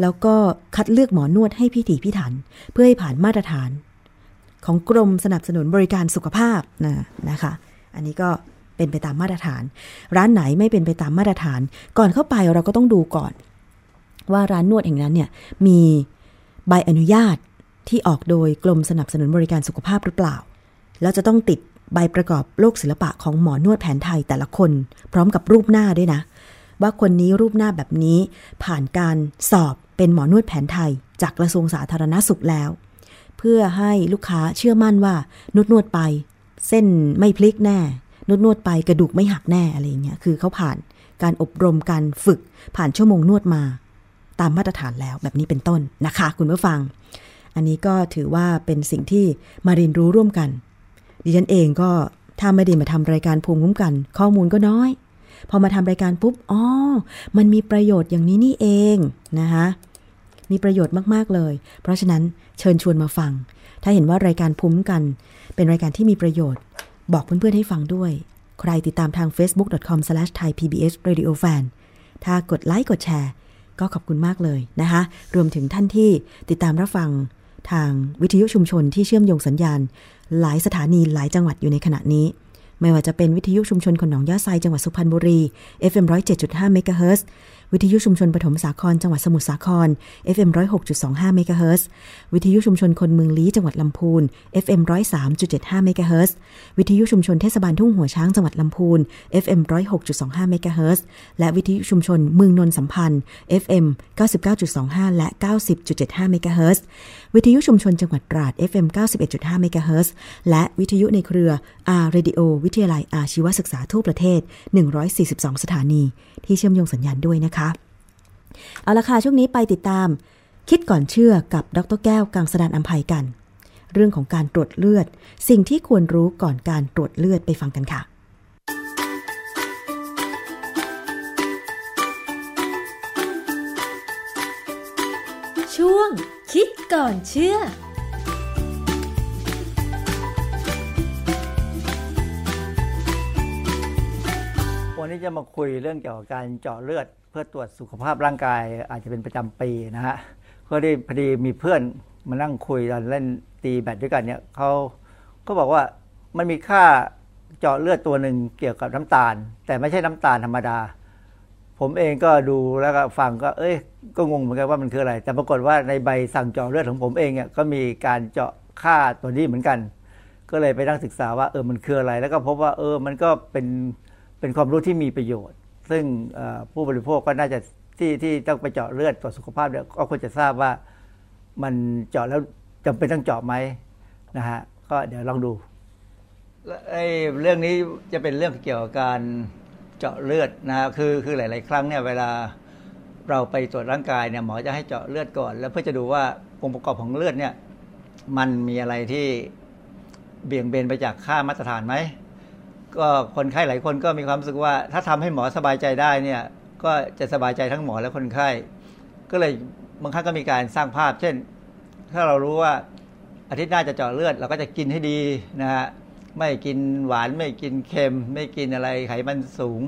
แล้วก็คัดเลือกหมอนวดให้พิถีพิถัน เพื่อให้ผ่านมาตรฐาน ของกรมสนับสนุนบริการสุขภาพนะนะคะ อันนี้ก็เป็นไปตามมาตรฐาน ร้านไหนไม่เป็นไปตามมาตรฐาน ก่อนเข้าไปเราก็ต้องดูก่อน ว่าร้านนวดแห่งนั้นเนี่ยมีใบอนุญาตที่ออกโดยกรมสนับสนุนบริการสุขภาพหรือเปล่า แล้วจะต้องติดใบประกอบโรคศิลปะของหมอนวดแผนไทยแต่ละคน พร้อมกับรูปหน้าด้วยนะ ว่าคนนี้รูปหน้าแบบนี้ผ่านการสอบเป็นหมอนวดแผนไทย จากกระทรวงสาธารณสุขแล้ว เพื่อให้ลูกค้าเชื่อมั่นว่านวดนวดไป เส้นไม่พลิกแน่นวดนวดไปกระดูกไม่หักแน่อะไรเงี้ยคือเขาผ่านการอบรมการฝึกผ่านชั่วโมงนวดมา ตามมาตรฐานแล้วแบบนี้เป็นต้นนะคะ คุณผู้ฟัง อันนี้ก็ถือว่าเป็นสิ่งที่มาเรียนรู้ร่วมกัน ดิฉันเองก็ถ้าไม่ได้มาทำรายการภูมิคุ้มกัน ข้อมูลก็น้อย พอมาทำรายการปุ๊บอ๋อมันมีประโยชน์อย่างนี้นี่เองนะคะมีประโยชน์มาก ๆ เลย เพราะฉะนั้นเชิญชวนมาฟัง ถ้าเห็นว่ารายการภูมิคัน เป็นรายการที่มีประโยชน์ บอกเพื่อน ๆ ให้ฟังด้วย ใครติดตามทาง facebook.com/thaipbsradiofan ถ้ากดไลค์กดแชร์ ก็ขอบคุณมากเลยนะคะ รวมถึงท่านที่ติดตามรับฟังทางวิทยุชุมชนที่เชื่อมโยงสัญญาณ หลายสถานีหลายจังหวัดอยู่ในขณะนี้ ไม่ว่าจะเป็นวิทยุชุมชนคนหนองยาไซจังหวัดสุพรรณบุรี FM 107.5เมกะเฮิรตซ์ วิทยุชุมชนปฐมสาครจังหวัดสมุทรสาคร FM 106.25เมกะเฮิรตซ์วิทยุชุมชนคนเมืองลี้จังหวัดลำพูน FM 103.75เมกะเฮิรตซ์วิทยุชุมชนเทศบาลทุ่งหัวช้างจังหวัดลำพูน FM 106.25เมกะเฮิรตซ์และวิทยุชุมชนเมืองนนสัมพันธ์ FM 99.25 และ 90.75เมกะเฮิรตซ์วิทยุชุมชนจังหวัดตราด FM 91.5เมกะเฮิรตซ์และวิทยุในเครือ R Radio วิทยาลัยอาชีวศึกษาทั่วประเทศ 142 สถานี ที่เชื่อมโยงสัญญาณด้วยนะคะเอาละค่ะช่วงนี้ไปติดตาม คิดก่อนเชื่อกับดรแก้วกังสดานอัมภัยกัน เรื่องของการตรวจเลือด สิ่งที่ควรรู้ก่อนการตรวจเลือดไปฟังกันค่ะช่วงคิดก่อนเชื่อ วันนี้จะมาคุยเรื่องเกี่ยวกับการเจาะเลือด เพื่อตรวจสุขภาพร่างกายอาจจะเป็นประจำปีนะฮะเพื่อที่พอดีมีเพื่อนมานั่งคุยตอนเล่นตีแบดด้วยกันเนี่ยเขาก็บอกว่ามันมีค่าเจาะเลือดตัวหนึ่งเกี่ยวกับน้ำตาล แต่ไม่ใช่น้ำตาลธรรมดา ผมเองก็ดูแล้วก็ฟังก็ เอ้ยก็งงเหมือนกันว่ามันคืออะไร แต่ปรากฏว่าในใบสั่งเจาะเลือดของผมเองเนี่ยก็มีการเจาะค่าตัวนี้เหมือนกัน ก็เลยไปนั่งศึกษาว่าเออมันคืออะไร แล้วก็พบว่าเออมันก็เป็นเป็นความรู้ที่มีประโยชน์ ซึ่งผู้บริโภคก็น่าจะที่ที่ต้องไปเจาะเลือดตรวจสุขภาพเนี่ยก็ควรจะทราบว่ามันเจาะแล้วจำเป็นต้องเจาะไหมนะฮะก็เดี๋ยวลองดูไอ้เรื่องนี้จะเป็นเรื่องเกี่ยวกับการเจาะเลือดนะฮะคือคือหลาย ๆ ครั้งเนี่ยเวลาเราไปตรวจร่างกายเนี่ยหมอจะให้เจาะเลือดก่อน แล้วเพื่อจะดูว่าองค์ประกอบของเลือดเนี่ยมันมีอะไรที่เบี่ยงเบนไปจากค่ามาตรฐานไหม ก็คนไข้หลายคนก็มีความรู้สึกว่า ถ้าทำให้หมอสบายใจได้เนี่ยก็จะสบายใจทั้งหมอและคนไข้ ก็เลยบางครั้งก็มีการสร้างภาพ เช่น ถ้าเรารู้ว่าอาทิตย์หน้าจะเจาะเลือด เราก็จะกินให้ดีนะฮะไม่กินหวานไม่กินเค็ม ไม่กินอะไรไขมันสูง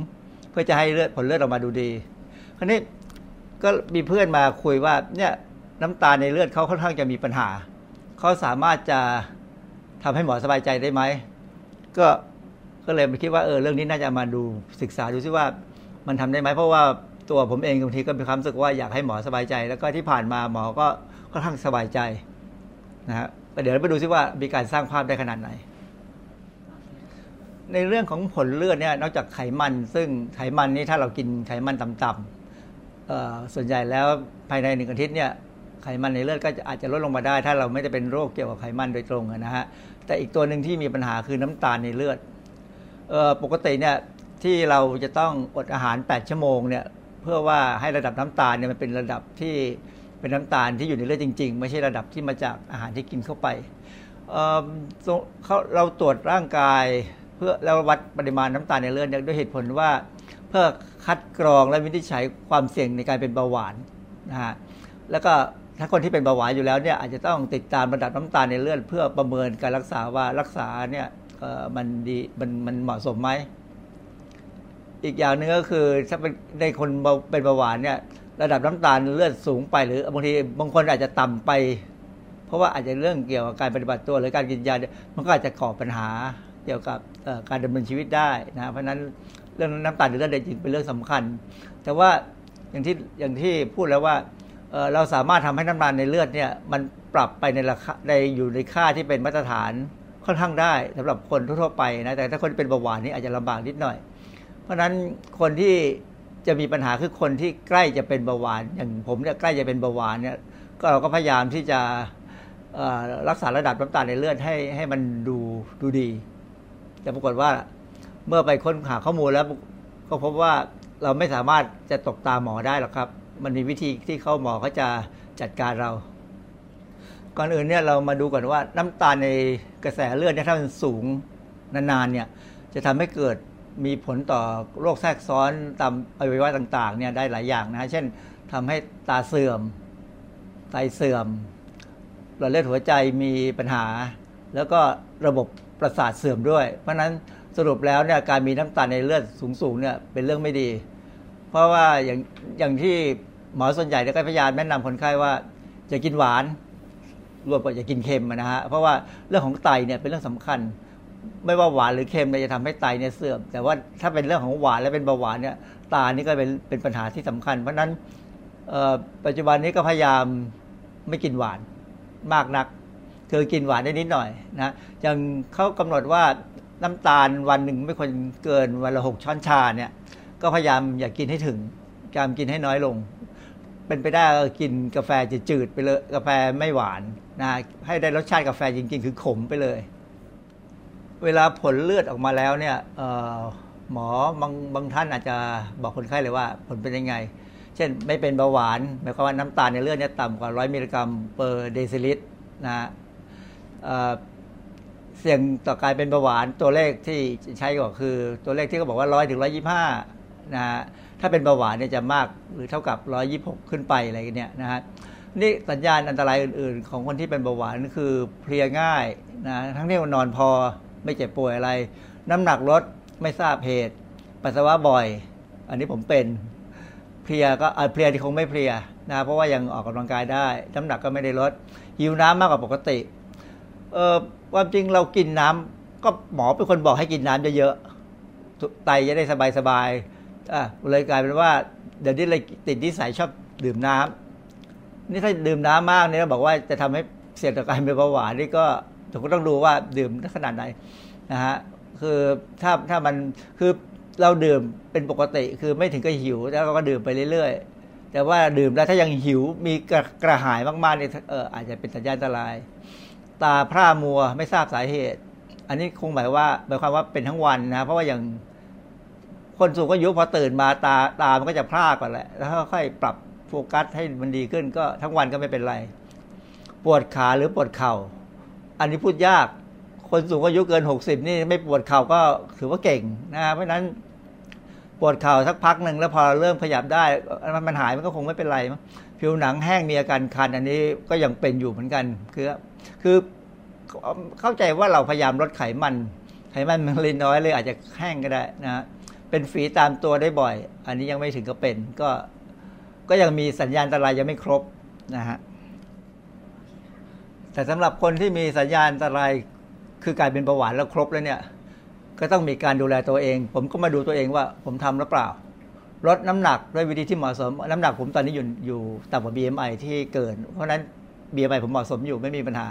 เพื่อจะให้เลือดผลเลือดออกมาดูดีคราวนี้ก็มีเพื่อนมาคุยว่าเนี่ยน้ำตาในเลือดเขาค่อนข้างจะมีปัญหาเขาสามารถจะทำให้หมอสบายใจได้ไหมก็ ก็เลยมาคิดว่าเออเรื่องนี้น่าจะมาดูศึกษาดูซิว่ามันทำได้ไหมเพราะว่าตัวผมเองบางทีก็มีความรู้สึกว่าอยากให้หมอสบายใจ แล้วก็ที่ผ่านมาหมอก็ค่อนข้างสบายใจนะฮะเดี๋ยวเราไปดูซิว่ามีการสร้างภาพได้ขนาดไหน ในเรื่องของผลเลือดเนี่ยนอกจากไขมัน ซึ่งไขมันนี่ถ้าเรากินไขมันต่ำๆส่วนใหญ่แล้วภายในหนึ่งอาทิตย์เนี่ยไขมันในเลือดก็อาจจะลดลงมาได้ ถ้าเราไม่ได้เป็นโรคเกี่ยวกับไขมันโดยตรงนะฮะแต่อีกตัวหนึ่งที่มีปัญหาคือน้ำตาลในเลือด ปกติเนี่ยที่เราจะต้องอดอาหาร 8 ชั่วโมงเนี่ยเพื่อว่าให้ระดับน้ำตาลเนี่ยมันเป็นระดับที่เป็นน้ำตาลที่อยู่ในเลือดจริง ๆ ไม่ใช่ระดับที่มาจากอาหารที่กินเข้าไปเเราตรวจร่างกาย เพื่อเราวัดปริมาณน้ำตาลในเลือดด้วยเหตุผลว่า เพื่อคัดกรองและวินิจฉัยความเสี่ยงในการเป็นเบาหวานนะฮะแล้วก็ถ้าคนที่เป็นเบาหวานอยู่แล้วเนี่ยอาจจะต้องติดตามระดับน้ำตาลในเลือดเพื่อประเมินการรักษาว่ารักษาเนี่ย มันดีมันมันเหมาะสมไหม อีกอย่างหนึ่งก็คือถ้าเป็นในคนเป็นเบาหวานเนี่ย ระดับน้ำตาลเลือดสูงไป หรือบางทีบางคนอาจจะต่ำไป เพราะว่าอาจจะเรื่องเกี่ยวกับการปฏิบัติตัวหรือการกินยามันก็อาจจะก่อปัญหาเกี่ยวกับการดำเนินชีวิตได้นะเพราะนั้นเรื่องน้ำตาลในเลือดจริงเป็นเรื่องสำคัญ แต่ว่าอย่างที่อย่างที่พูดแล้วว่าเราสามารถทำให้น้ำตาลในเลือดเนี่ยมันปรับไปในราคาในอยู่ในค่าที่เป็นมาตรฐาน ค่อนข้างได้สำหรับคนทั่วไปนะแต่ถ้าคนเป็นเบาหวานนี่อาจจะลำบากนิดหน่อย เพราะฉะนั้นคนที่จะมีปัญหาคือคนที่ใกล้จะเป็นเบาหวาน อย่างผมเนี่ยใกล้จะเป็นเบาหวานเนี่ยก็เราก็พยายามที่จะรักษาระดับน้ำตาลในเลือดให้ให้มันดูดูดี แต่ปรากฏว่าเมื่อไปค้นหาข้อมูลแล้วก็พบว่าเราไม่สามารถจะตกตาหมอได้หรอกครับ มันมีวิธีที่เขาหมอเขาจะจัดการเรา ก่อนอื่นเนี่ยเรามาดูก่อนว่าน้ำตาลในกระแสเลือดเนี่ยถ้ามันสูงนานๆเนี่ยจะทำให้เกิดมีผลต่อโรคแทรกซ้อนตามอวัยวะต่างๆเนี่ยได้หลายอย่างนะเช่นทำให้ตาเสื่อม ไตเสื่อมหลอดเลือดหัวใจมีปัญหา แล้วก็ระบบประสาทเสื่อมด้วย เพราะฉะนั้นสรุปแล้วเนี่ยการมีน้ำตาลในเลือดสูงๆเนี่ยเป็นเรื่องไม่ดี เพราะว่าอย่างอย่างที่หมอส่วนใหญ่ก็พยายามแนะนำคนไข้ว่าจะกินหวาน รวมกับอย่ากินเค็มนะฮะเพราะว่าเรื่องของไตเนี่ยเป็นเรื่องสำคัญ ไม่ว่าหวานหรือเค็มเนี่ยจะทำให้ไตเนี่ยเสื่อม แต่ว่าถ้าเป็นเรื่องของหวานและเป็นเบาหวานเนี่ยตานี่ก็เป็นเป็นปัญหาที่สำคัญ เพราะฉะนั้นปัจจุบันนี้ก็พยายามไม่กินหวานมากนักคือกินหวานได้นิดหน่อยนะอย่างเขากำหนดว่าน้ำตาลวันหนึ่งไม่ควรเกินวันละหกช้อนชาเนี่ยก็พยายามอย่ากกินให้ถึงพยายามกินให้น้อยลง เป็นไปได้กินกาแฟจะจืดไปเลย กาแฟไม่หวานนะให้ได้รสชาติกาแฟจริงๆ คือขมไปเลย เวลาผลเลือดออกมาแล้วเนี่ยหมอบางบางท่านอาจจะบอกคนไข้เลยว่า ผลเป็นยังไง เช่นไม่เป็นเบาหวานหมายความว่าน้ำตาลในเลือดเนี่ยต่ำกว่า100มิลลิกรัมเปอร์เดซิลิตรนะเสี่ยงต่อการเป็นเบาหวานตัวเลขที่ใช้ก็คือตัวเลขที่เขาบอกว่าร้อยถึงร้อยยี่ห้านะ ถ้าเป็นเบาหวานเนี่ยจะมากหรือเท่ากับร้อยี่หกขึ้นไปอะไรเนี่ยนะฮะนี่สัญญาณอันตรายอื่น ๆ ของคนที่เป็นเบาหวานคือเพลียง่ายนะทั้งที่นอนพอไม่เจ็บป่วยอะไร น้ำหนักลดไม่ทราบเหตุ ปัสสาวะบ่อย อันนี้ผมเป็นเพลียก็เพลียที่คงไม่เพลียนะเพราะว่ายังออกกำลังกายได้ น้ำหนักก็ไม่ได้ลดหิวน้ำมากกว่าปกติเออความจริงเรากินน้ำก็หมอเป็นคนบอกให้กินน้ำเยอะๆไตจะได้สบายๆ อะเลยกลายเป็นว่า เดี๋ยวนี้เลยติดนิสัยชอบดื่มน้ำนี่ถ้าดื่มน้ำมากเนี่ยบอกว่าจะทำให้เสี่ยงต่อการเป็นเบาหวานนี่ก็ถูกต้องดูว่าดื่มขนาดไหนนะฮะคือถ้าถ้ามันคือเราดื่มเป็นปกติ คือไม่ถึงกับหิว แล้วก็ดื่มไปเรื่อยๆ แต่ว่าดื่มแล้วถ้ายังหิวมีกระกระหายมากๆเนี่ยเอออาจจะเป็นสัญญาณอันตราย ตาพร่ามัวไม่ทราบสาเหตุ อันนี้คงหมายว่าหมายความว่าเป็นทั้งวันนะเพราะว่าอย่าง คนสูงอายุพอตื่นมาตาตามันก็จะพร่าก่อนแหละ แล้วค่อยปรับโฟกัสให้มันดีขึ้นก็ทั้งวันก็ไม่เป็นไร ปวดขาหรือปวดเข่า อันนี้พูดยาก คนสูงอายุเกินหกสิบนี่ไม่ปวดเข่าก็ถือว่าเก่งนะเพราะนั้นปวดเข่าสักพักหนึ่งแล้วพอเริ่มขยับได้มันหายมันก็คงไม่เป็นไรผิวหนังแห้งมีอาการคัน อันนี้ก็ยังเป็นอยู่เหมือนกันคือคือเข้าใจว่าเราพยายามลดไขมัน ไขมันมันเลยน้อยเลยอาจจะแห้งก็ได้นะ เป็นฝีตามตัวได้บ่อย อันนี้ยังไม่ถึงกับเป็น ก็ก็ยังมีสัญญาณอันตรายยังไม่ครบนะฮะแต่สำหรับคนที่มีสัญญาณอันตรายคือการเป็นเบาหวานแล้วครบแล้วเนี่ย ก็ต้องมีการดูแลตัวเอง ผมก็มาดูตัวเองว่า ผมทำหรือเปล่า ลดน้ำหนักด้วยวิธีที่เหมาะสม น้ำหนักผมตอนนี้อยู่อยู่ต่ำกว่า BMI ที่เกิน เพราะนั้น BMI ผมเหมาะสมอยู่ไม่มีปัญหา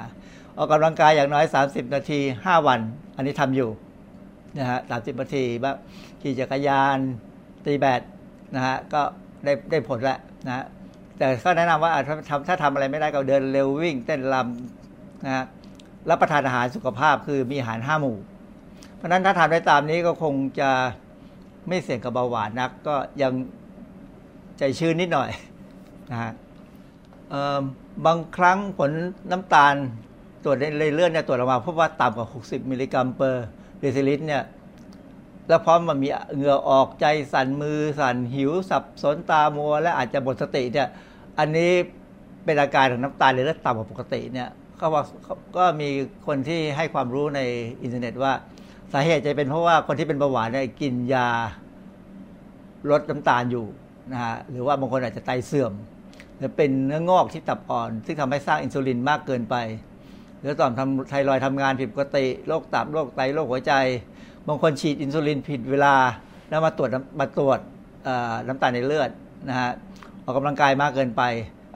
ออกกำลังกายอย่างน้อย 30 นาที 5 วัน อันนี้ทำอยู่นะฮะสามสิบนาทีแบบ ขี่จักรยาน ตีแบดนะฮะก็ได้ได้ผลแล้วนะฮะแต่ก็แนะนำว่าถ้าทำถ้าทำอะไรไม่ได้ก็เดินเร็ววิ่งเต้นลำนะฮะรับประทานอาหารสุขภาพคือมีอาหารห้าหมู่ เพราะนั้นถ้าทำได้ตามนี้ก็คงจะไม่เสี่ยงกับเบาหวานนัก ก็ยังใจชื้นนิดหน่อยนะฮะบางครั้งผลน้ำตาลตรวจในเลือดเนี่ยตรวจออกมาพบว่าต่ำกว่า 60 มิลลิกรัมเปอร์เดซิลิตรเนี่ย แล้วพร้อมมันมีเหงื่อออกใจสั่นมือสั่นหิวสับสนตามัว และอาจจะหมดสติเนี่ยอันนี้เป็นอาการของน้ำตาลในเลือดต่ำกว่าปกติเนี่ยเขาบอกก็มีคนที่ให้ความรู้ในอินเทอร์เน็ตว่าสาเหตุจะเป็นเพราะว่าคนที่เป็นเบาหวานเนี่ยกินยาลดน้ำตาลอยู่นะฮะหรือว่าบางคนอาจจะไตเสื่อม หรือเป็นเนื้องอกที่ตับอ่อน ซึ่งทำให้สร้างอินซูลินมากเกินไป หรือต่อมทำไทรอยด์ทำงานผิดปกติโรคตับโรคไตโรคหัวใจ บางคนฉีดอินซูลินผิดเวลา แล้วมาตรวจมาตรวจน้ำตาลในเลือดนะฮะออกกำลังกายมากเกินไป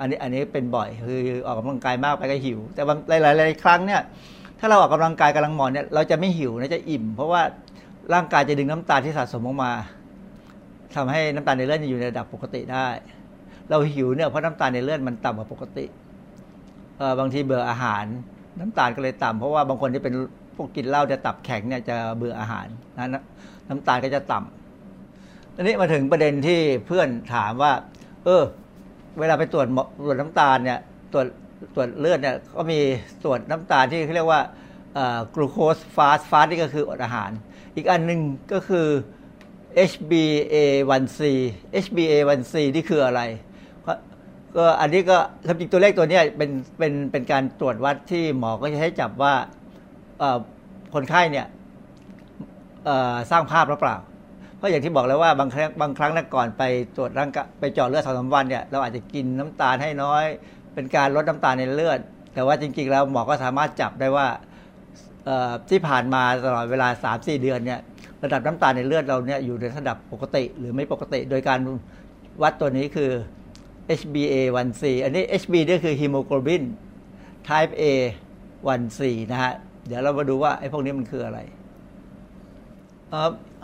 อันนี้อันนี้เป็นบ่อยคือออกกำลังกายมากไปก็หิว แต่หลายๆครั้งเนี่ยถ้าเราออกกำลังกายกำลังหมอนเนี่ยเราจะไม่หิวนะจะอิ่ม เพราะว่าร่างกายจะดึงน้ำตาลที่สะสมออกมาทำให้น้ำตาลในเลือดอยู่ในระดับปกติได้ เราหิวเนี่ยเพราะน้ำตาลในเลือดมันต่ำกว่าปกติบางทีเบื่ออาหารน้ำตาลก็เลยต่ำเพราะว่าบางคนที่เป็น พวกกินเหล้าจะตับแข็งเนี่ยจะเบื่ออาหารนะน้ำตาลก็จะต่ำทีนี้มาถึงประเด็นที่เพื่อนถามว่า เออ เวลาไปตรวจตรวจน้ำตาลเนี่ยตรวจตรวจเลือดเนี่ยก็มีตรวจน้ำตาลที่เขาเรียกว่ากลูโคสฟาสฟาสนี่ก็คืออดอาหาร อีกอันหนึ่งก็คือ HbA1c HbA1c นี่คืออะไรก็อันนี้ก็ทำจริงตัวเลขตัวนี้เป็นเป็นเป็นการตรวจวัดที่หมอก็จะให้จับว่า คนไข้เนี่ยสร้างภาพหรือเปล่า เพราะอย่างที่บอกแล้วว่าบางครั้งบางครั้งนะก่อนไปตรวจร่างกายไปเจาะเลือดสองสาวันเนี่ยเราอาจจะกินน้ำตาลให้น้อย เป็นการลดน้ำตาลในเลือด แต่ว่าจริง ๆ แล้วหมอก็สามารถจับได้ว่าที่ผ่านมาตลอดเวลา 3-4 เดือนเนี่ยระดับน้ำตาลในเลือดเราเนี่ยอยู่ในระดับปกติหรือไม่ปกติ โดยการวัดตัวนี้คือ HbA1c อันนี้ Hb นี่คือฮีโมโกลบิน type A 1c นะฮะ เดี๋ยวเรามาดูว่าไอ้พวกนี้มันคืออะไร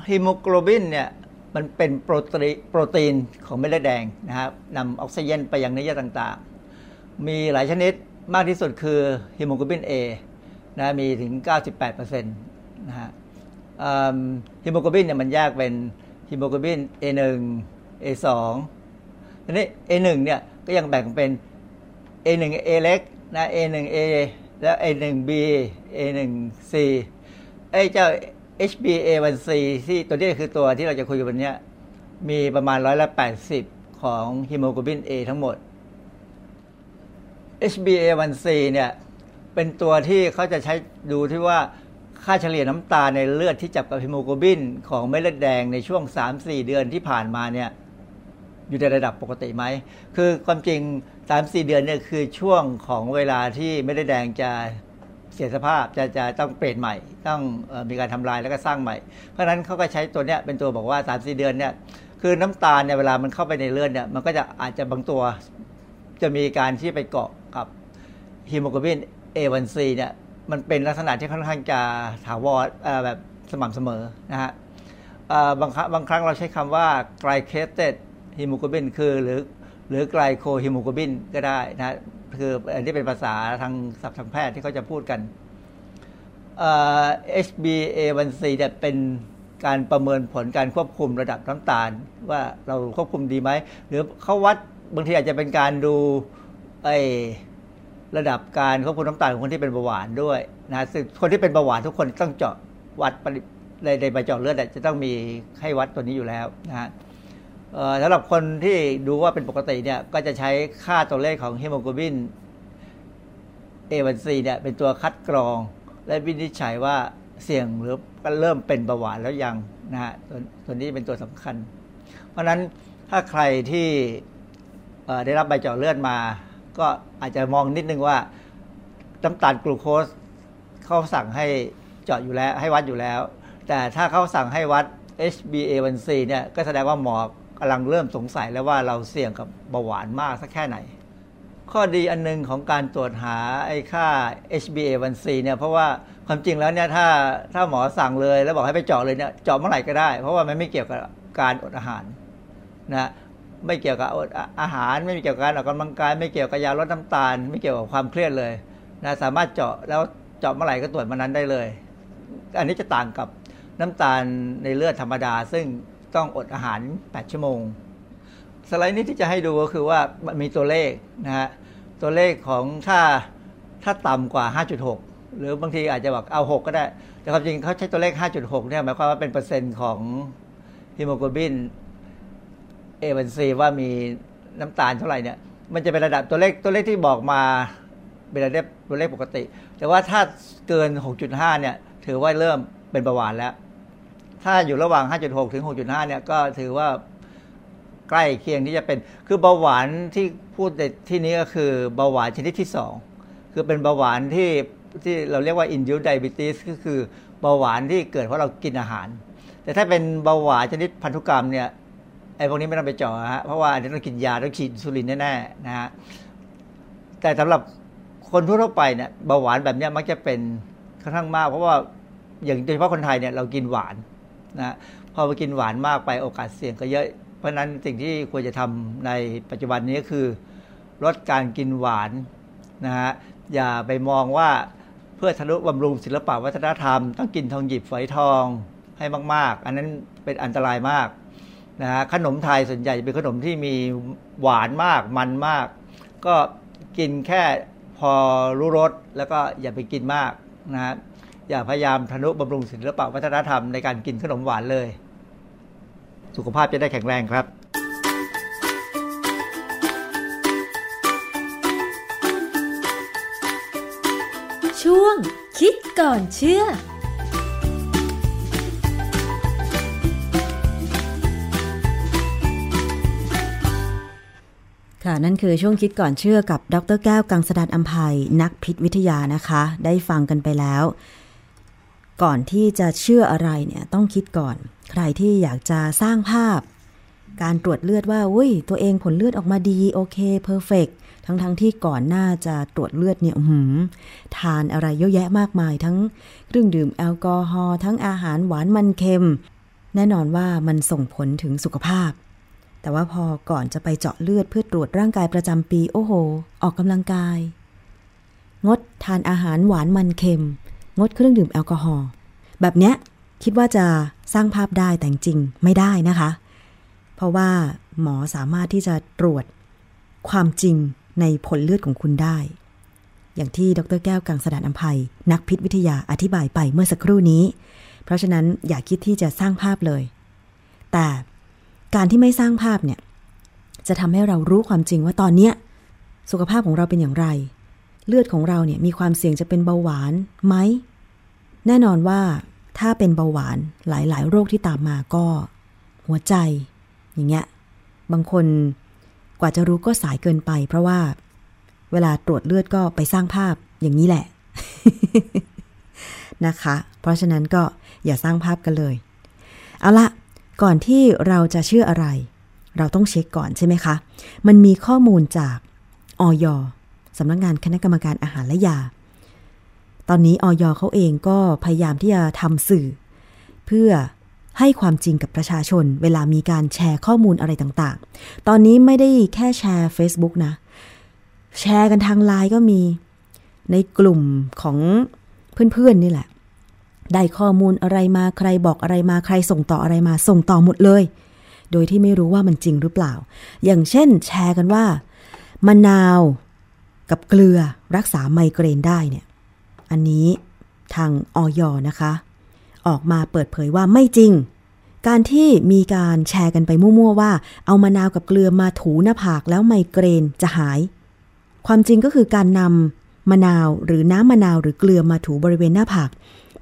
ฮีโมโกลบินเนี่ยมันเป็นโปรตีนโปรตีนของเม็ดเลือดแดงนะครับนำออกซิเจนไปยังเนื้อเยื่อต่างๆ มีหลายชนิดมากที่สุดคือฮีโมโกลบิน A นะมีถึง 98%นะฮะฮีโมโกลบินเนี่ยมันแยกเป็นฮีโมโกลบิน A1 A2 ทีนี้ A1 เนี่ยก็ยังแบ่งเป็น A1 A เล็กนะ A1A แล้ว A1B A1C ไอ้เจ้า HbA1c ที่ตัวนี้คือตัวที่เราจะคุยกันวันนี้มีประมาณร้อยละ80ของฮีโมโกลบิน A ทั้งหมด HbA1c เนี่ยเป็นตัวที่เขาจะใช้ดูที่ว่าค่าเฉลี่ยน้ำตาในเลือดที่จับกับฮีโมโกลบิน ของเม็ดเลือดแดงในช่วง 3-4 เดือนที่ผ่านมาเนี่ย อยู่ในระดับปกติไหม คือความจริง 3-4 เดือนเนี่ยคือช่วงของเวลาที่เม็ดเลือดแดงจะเสียสภาพจะจะต้องเปลี่ยนใหม่ ต้องมีการทำลายแล้วก็สร้างใหม่ เพราะฉะนั้นเขาก็ใช้ตัวเนี้ยเป็นตัวบอกว่า 3-4 เดือนเนี่ยคือน้ำตาลเนี่ยเวลามันเข้าไปในเลือดเนี่ยมันก็จะอาจจะบางตัวจะมีการที่ไปเกาะกับฮีโมโกลบิน A1C เนี่ยมันเป็นลักษณะที่ค่อนข้างจะถาวรแบบสม่ำเสมอนะฮะบางครั้งบางครั้งเราใช้คำว่า glycated hemoglobin คือหรือหรือ glycohemoglobin ก็ได้นะคืออันนี้เป็นภาษาทางศัพท์ทางแพทย์ที่เขาจะพูดกัน HbA1c เนี่ยเป็นการประเมินผลการควบคุมระดับน้ำตาล ว่าเราควบคุมดีไหม หรือเขาวัดบางทีอาจจะเป็นการดูไอระดับการควบคุมน้ำตาลของคนที่เป็นเบาหวานด้วยนะซึ่งคนที่เป็นเบาหวานทุกคนต้องเจาะวัดในในใบเจาะเลือดจะต้องมีให้วัดตัวนี้อยู่แล้วนะฮะ สำหรับคนที่ดูว่าเป็นปกติเนี่ย ก็จะใช้ค่าตัวเลขของฮีโมโกลบิน A1C เนี่ยเป็นตัวคัดกรอง และวินิจฉัยว่าเสี่ยงหรือก็เริ่มเป็นเบาหวานแล้วยังนะฮะตัวตัวนี้เป็นตัวสำคัญ เพราะนั้นถ้าใครที่ได้รับใบเจาะเลือดมา ก็อาจจะมองนิดนึงว่าน้ำตาลกลูโคสเขาสั่งให้เจาะอยู่แล้วให้วัดอยู่แล้ว แต่ถ้าเขาสั่งให้วัด HbA1c เนี่ยก็แสดงว่าหมอ กำลังเริ่มสงสัยแล้วว่าเราเสี่ยงกับเบาหวานมากสักแค่ไหน ข้อดีอันนึงของการตรวจหาไอ้ค่า HbA1c เนี่ยเพราะว่าความจริงแล้วเนี่ยถ้าถ้าหมอสั่งเลยแล้วบอกให้ไปเจาะเลยเนี่ยเจาะเมื่อไหร่ก็ได้ เพราะว่ามันไม่เกี่ยวกับการอดอาหารนะไม่เกี่ยวกับอาหารไม่เกี่ยวกับการออกกำลังกาย ไม่เกี่ยวกับยาลดน้ำตาล ไม่เกี่ยวกับความเครียดเลยนะสามารถเจาะแล้วเจาะเมื่อไหร่ก็ตรวจมานั้นได้เลย อันนี้จะต่างกับน้ำตาลในเลือดธรรมดา ซึ่ง ต้องอดอาหาร 8 ชั่วโมง สไลด์นี้ที่จะให้ดูก็คือว่ามันมีตัวเลขนะฮะตัวเลขของถ้าถ้าต่ำกว่า 5.6 หรือบางทีอาจจะบอกเอา 6 ก็ได้ แต่ความจริงเขาใช้ตัวเลข 5.6 เนี่ยหมายความว่าเป็นเปอร์เซ็นต์ของฮีโมโกลบินเอวันซีว่ามีน้ำตาลเท่าไหร่เนี่ย มันจะเป็นระดับตัวเลขตัวเลขที่บอกมาเป็นระดับตัวเลขปกติ แต่ว่าถ้าเกิน 6.5 เนี่ย ถือว่าเริ่มเป็นเบาหวานแล้ว ถ้าอยู่ระหว่าง 5.6 ถึง 6.5 เนี่ยก็ถือว่าใกล้เคียงที่จะเป็น คือเบาหวานที่พูดในที่นี้ก็คือเบาหวานชนิดที่ 2 คือเป็นเบาหวานที่ที่เราเรียกว่า induced diabetes ก็คือเบาหวานที่เกิดเพราะเรากินอาหาร แต่ถ้าเป็นเบาหวานชนิดพันธุกรรมเนี่ยไอ้พวกนี้ไม่ต้องไปเจาะฮะเพราะว่าอันนี้ต้องกินยาต้องฉีดอินซูลินแน่ๆนะฮะแต่สำหรับคนทั่วไปเนี่ยเบาหวานแบบนี้มักจะเป็นค่อนข้างมาก เพราะว่าอย่างโดยเฉพาะคนไทยเนี่ยเรากินหวาน นะพอไปกินหวานมากไปโอกาสเสี่ยงก็เยอะ เพราะนั้นสิ่งที่ควรจะทำในปัจจุบันนี้ก็คือ ลดการกินหวานนะฮะอย่าไปมองว่าเพื่อทะลุบำรุงศิลปะวัฒนธรรม ต้องกินทองหยิบฝอยทองให้มาก ๆ อันนั้นเป็นอันตรายมากนะฮะขนมไทยส่วนใหญ่จะเป็นขนมที่มีหวานมากมันมาก ก็กินแค่พอรู้รสแล้วก็อย่าไปกินมากนะฮะ อย่าพยายามทนุบำรุงศิลปะวัฒนธรรมในการกินขนมหวานเลย สุขภาพจะได้แข็งแรงครับช่วงคิดก่อนเชื่อ ค่ะ นั่นคือช่วงคิดก่อนเชื่อกับ ดรแก้วกังสดานอัมภัยนักพิษวิทยานะคะ ได้ฟังกันไปแล้ว ก่อนที่จะเชื่ออะไรเนี่ยต้องคิดก่อน ใครที่อยากจะสร้างภาพ การตรวจเลือดว่าอุ้ยตัวเองผลเลือดออกมาดีโอเคเพอร์เฟกทั้งๆทที่ก่อนหน้าจะตรวจเลือดเนี่ยหืมทานอะไรเยอะแยะมากมาย ทั้งเครื่องดื่มแอลกอฮอล์ทั้งอาหารหวานมันเค็ม แน่นอนว่ามันส่งผลถึงสุขภาพ แต่ว่าพอก่อนจะไปเจาะเลือดเพื่อตรวจร่างกายประจำปีโอ้โห ออกกำลังกาย งดทานอาหารหวานมันเค็ม งดเครื่องดื่มแอลกอฮอล์แบบเนี้ยคิดว่าจะสร้างภาพได้แต่จริงไม่ได้นะคะ เพราะว่าหมอสามารถที่จะตรวจความจริงในผลเลือดของคุณได้ อย่างที่ดรแก้วกังสดานอภัย นักพิษวิทยาอธิบายไปเมื่อสักครู่นี้ เพราะฉะนั้นอย่าคิดที่จะสร้างภาพเลย แต่การที่ไม่สร้างภาพเนี่ยจะทำให้เรารู้ความจริงว่าตอนเนี้ยสุขภาพของเราเป็นอย่างไร เลือดของเราเนี่ยมีความเสี่ยงจะเป็นเบาหวานไหม แน่นอนว่าถ้าเป็นเบาหวานหลายๆ โรคที่ตามมาก็ หัวใจ อย่างเงี้ย บางคนกว่าจะรู้ก็สายเกินไป เพราะว่า เวลาตรวจเลือดก็ไปสร้างภาพอย่างนี้แหละ นะคะ เพราะฉะนั้นก็อย่าสร้างภาพกันเลย เอาละก่อนที่เราจะเชื่ออะไร เราต้องเช็คก่อนใช่ไหมคะ มันมีข้อมูลจากออย สำนักงงานคณะกรรมการอาหารและยา ตอนนี้ออยเขาเองก็พยายามที่จะทำสื่อ เพื่อให้ความจริงกับประชาชน เวลามีการแชร์ข้อมูลอะไรต่างๆ ตอนนี้ไม่ได้แค่แชร์ Facebook นะ แชร์กันทางไลน์ก็มีในกลุ่มของเพื่อนๆนี่แหละ ได้ข้อมูลอะไรมาใครบอกอะไรมาใครส่งต่ออะไรมาส่งต่อหมดเลย โดยที่ไม่รู้ว่ามันจริงหรือเปล่า อย่างเช่น แชร์กันว่ามะนาว กับเกลือรักษาไมเกรนได้เนี่ย อันนี้ทางออยนะคะ ออกมาเปิดเผยว่าไม่จริง การที่มีการแชร์กันไปมั่วๆว่า เอามะนาวกับเกลือมาถูหน้าผากแล้วไมเกรนจะหาย ความจริงก็คือการนำมะนาวหรือน้ำมะนาวหรือเกลือมาถูบริเวณหน้าผาก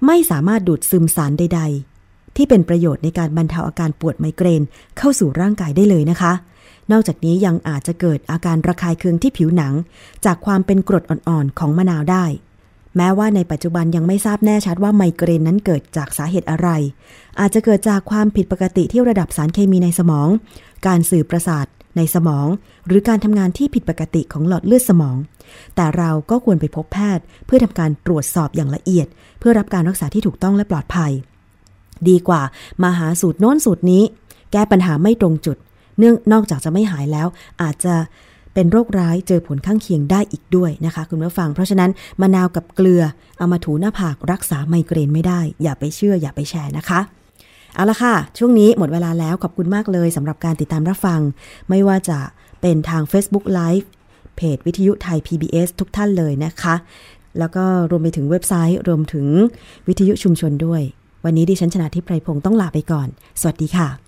ไม่สามารถดูดซึมสารใด ๆ ที่เป็นประโยชน์ในการบรรเทาอาการปวดไมเกรนเข้าสู่ร่างกายได้เลยนะคะ นอกจากนี้ยังอาจจะเกิดอาการระคายเคืองที่ผิวหนัง จากความเป็นกรดอ่อนๆของมะนาวได้ แม้ว่าในปัจจุบันยังไม่ทราบแน่ชัดว่าไมเกรนนั้นเกิดจากสาเหตุอะไร อาจจะเกิดจากความผิดปกติที่ระดับสารเคมีในสมอง การสื่อประสาทในสมอง หรือการทำงานที่ผิดปกติของหลอดเลือดสมอง แต่เราก็ควรไปพบแพทย์ เพื่อทำการตรวจสอบอย่างละเอียด เพื่อรับการรักษาที่ถูกต้องและปลอดภัย ดีกว่ามาหาสูตรโน้นสูตรนี้ แก้ปัญหาไม่ตรงจุด เนื่องนอกจากจะไม่หายแล้ว อาจจะเป็นโรคร้ายเจอผลข้างเคียงได้อีกด้วยนะคะ คุณผู้ฟัง เพราะฉะนั้นมะนาวกับเกลือเอามาถูหน้าผากรักษาไมเกรนไม่ได้ อย่าไปเชื่ออย่าไปแชร์นะคะเอาละค่ะ ช่วงนี้หมดเวลาแล้วขอบคุณมากเลยสำหรับการติดตามรับฟัง ไม่ว่าจะเป็นทาง Facebook Live เพจวิทยุไทย PBS ทุกท่านเลยนะคะ แล้วก็รวมไปถึงเว็บไซต์รวมถึงวิทยุชุมชนด้วย วันนี้ดิฉันชนะทิพไพรพงศ์ต้องลาไปก่อน สวัสดีค่ะ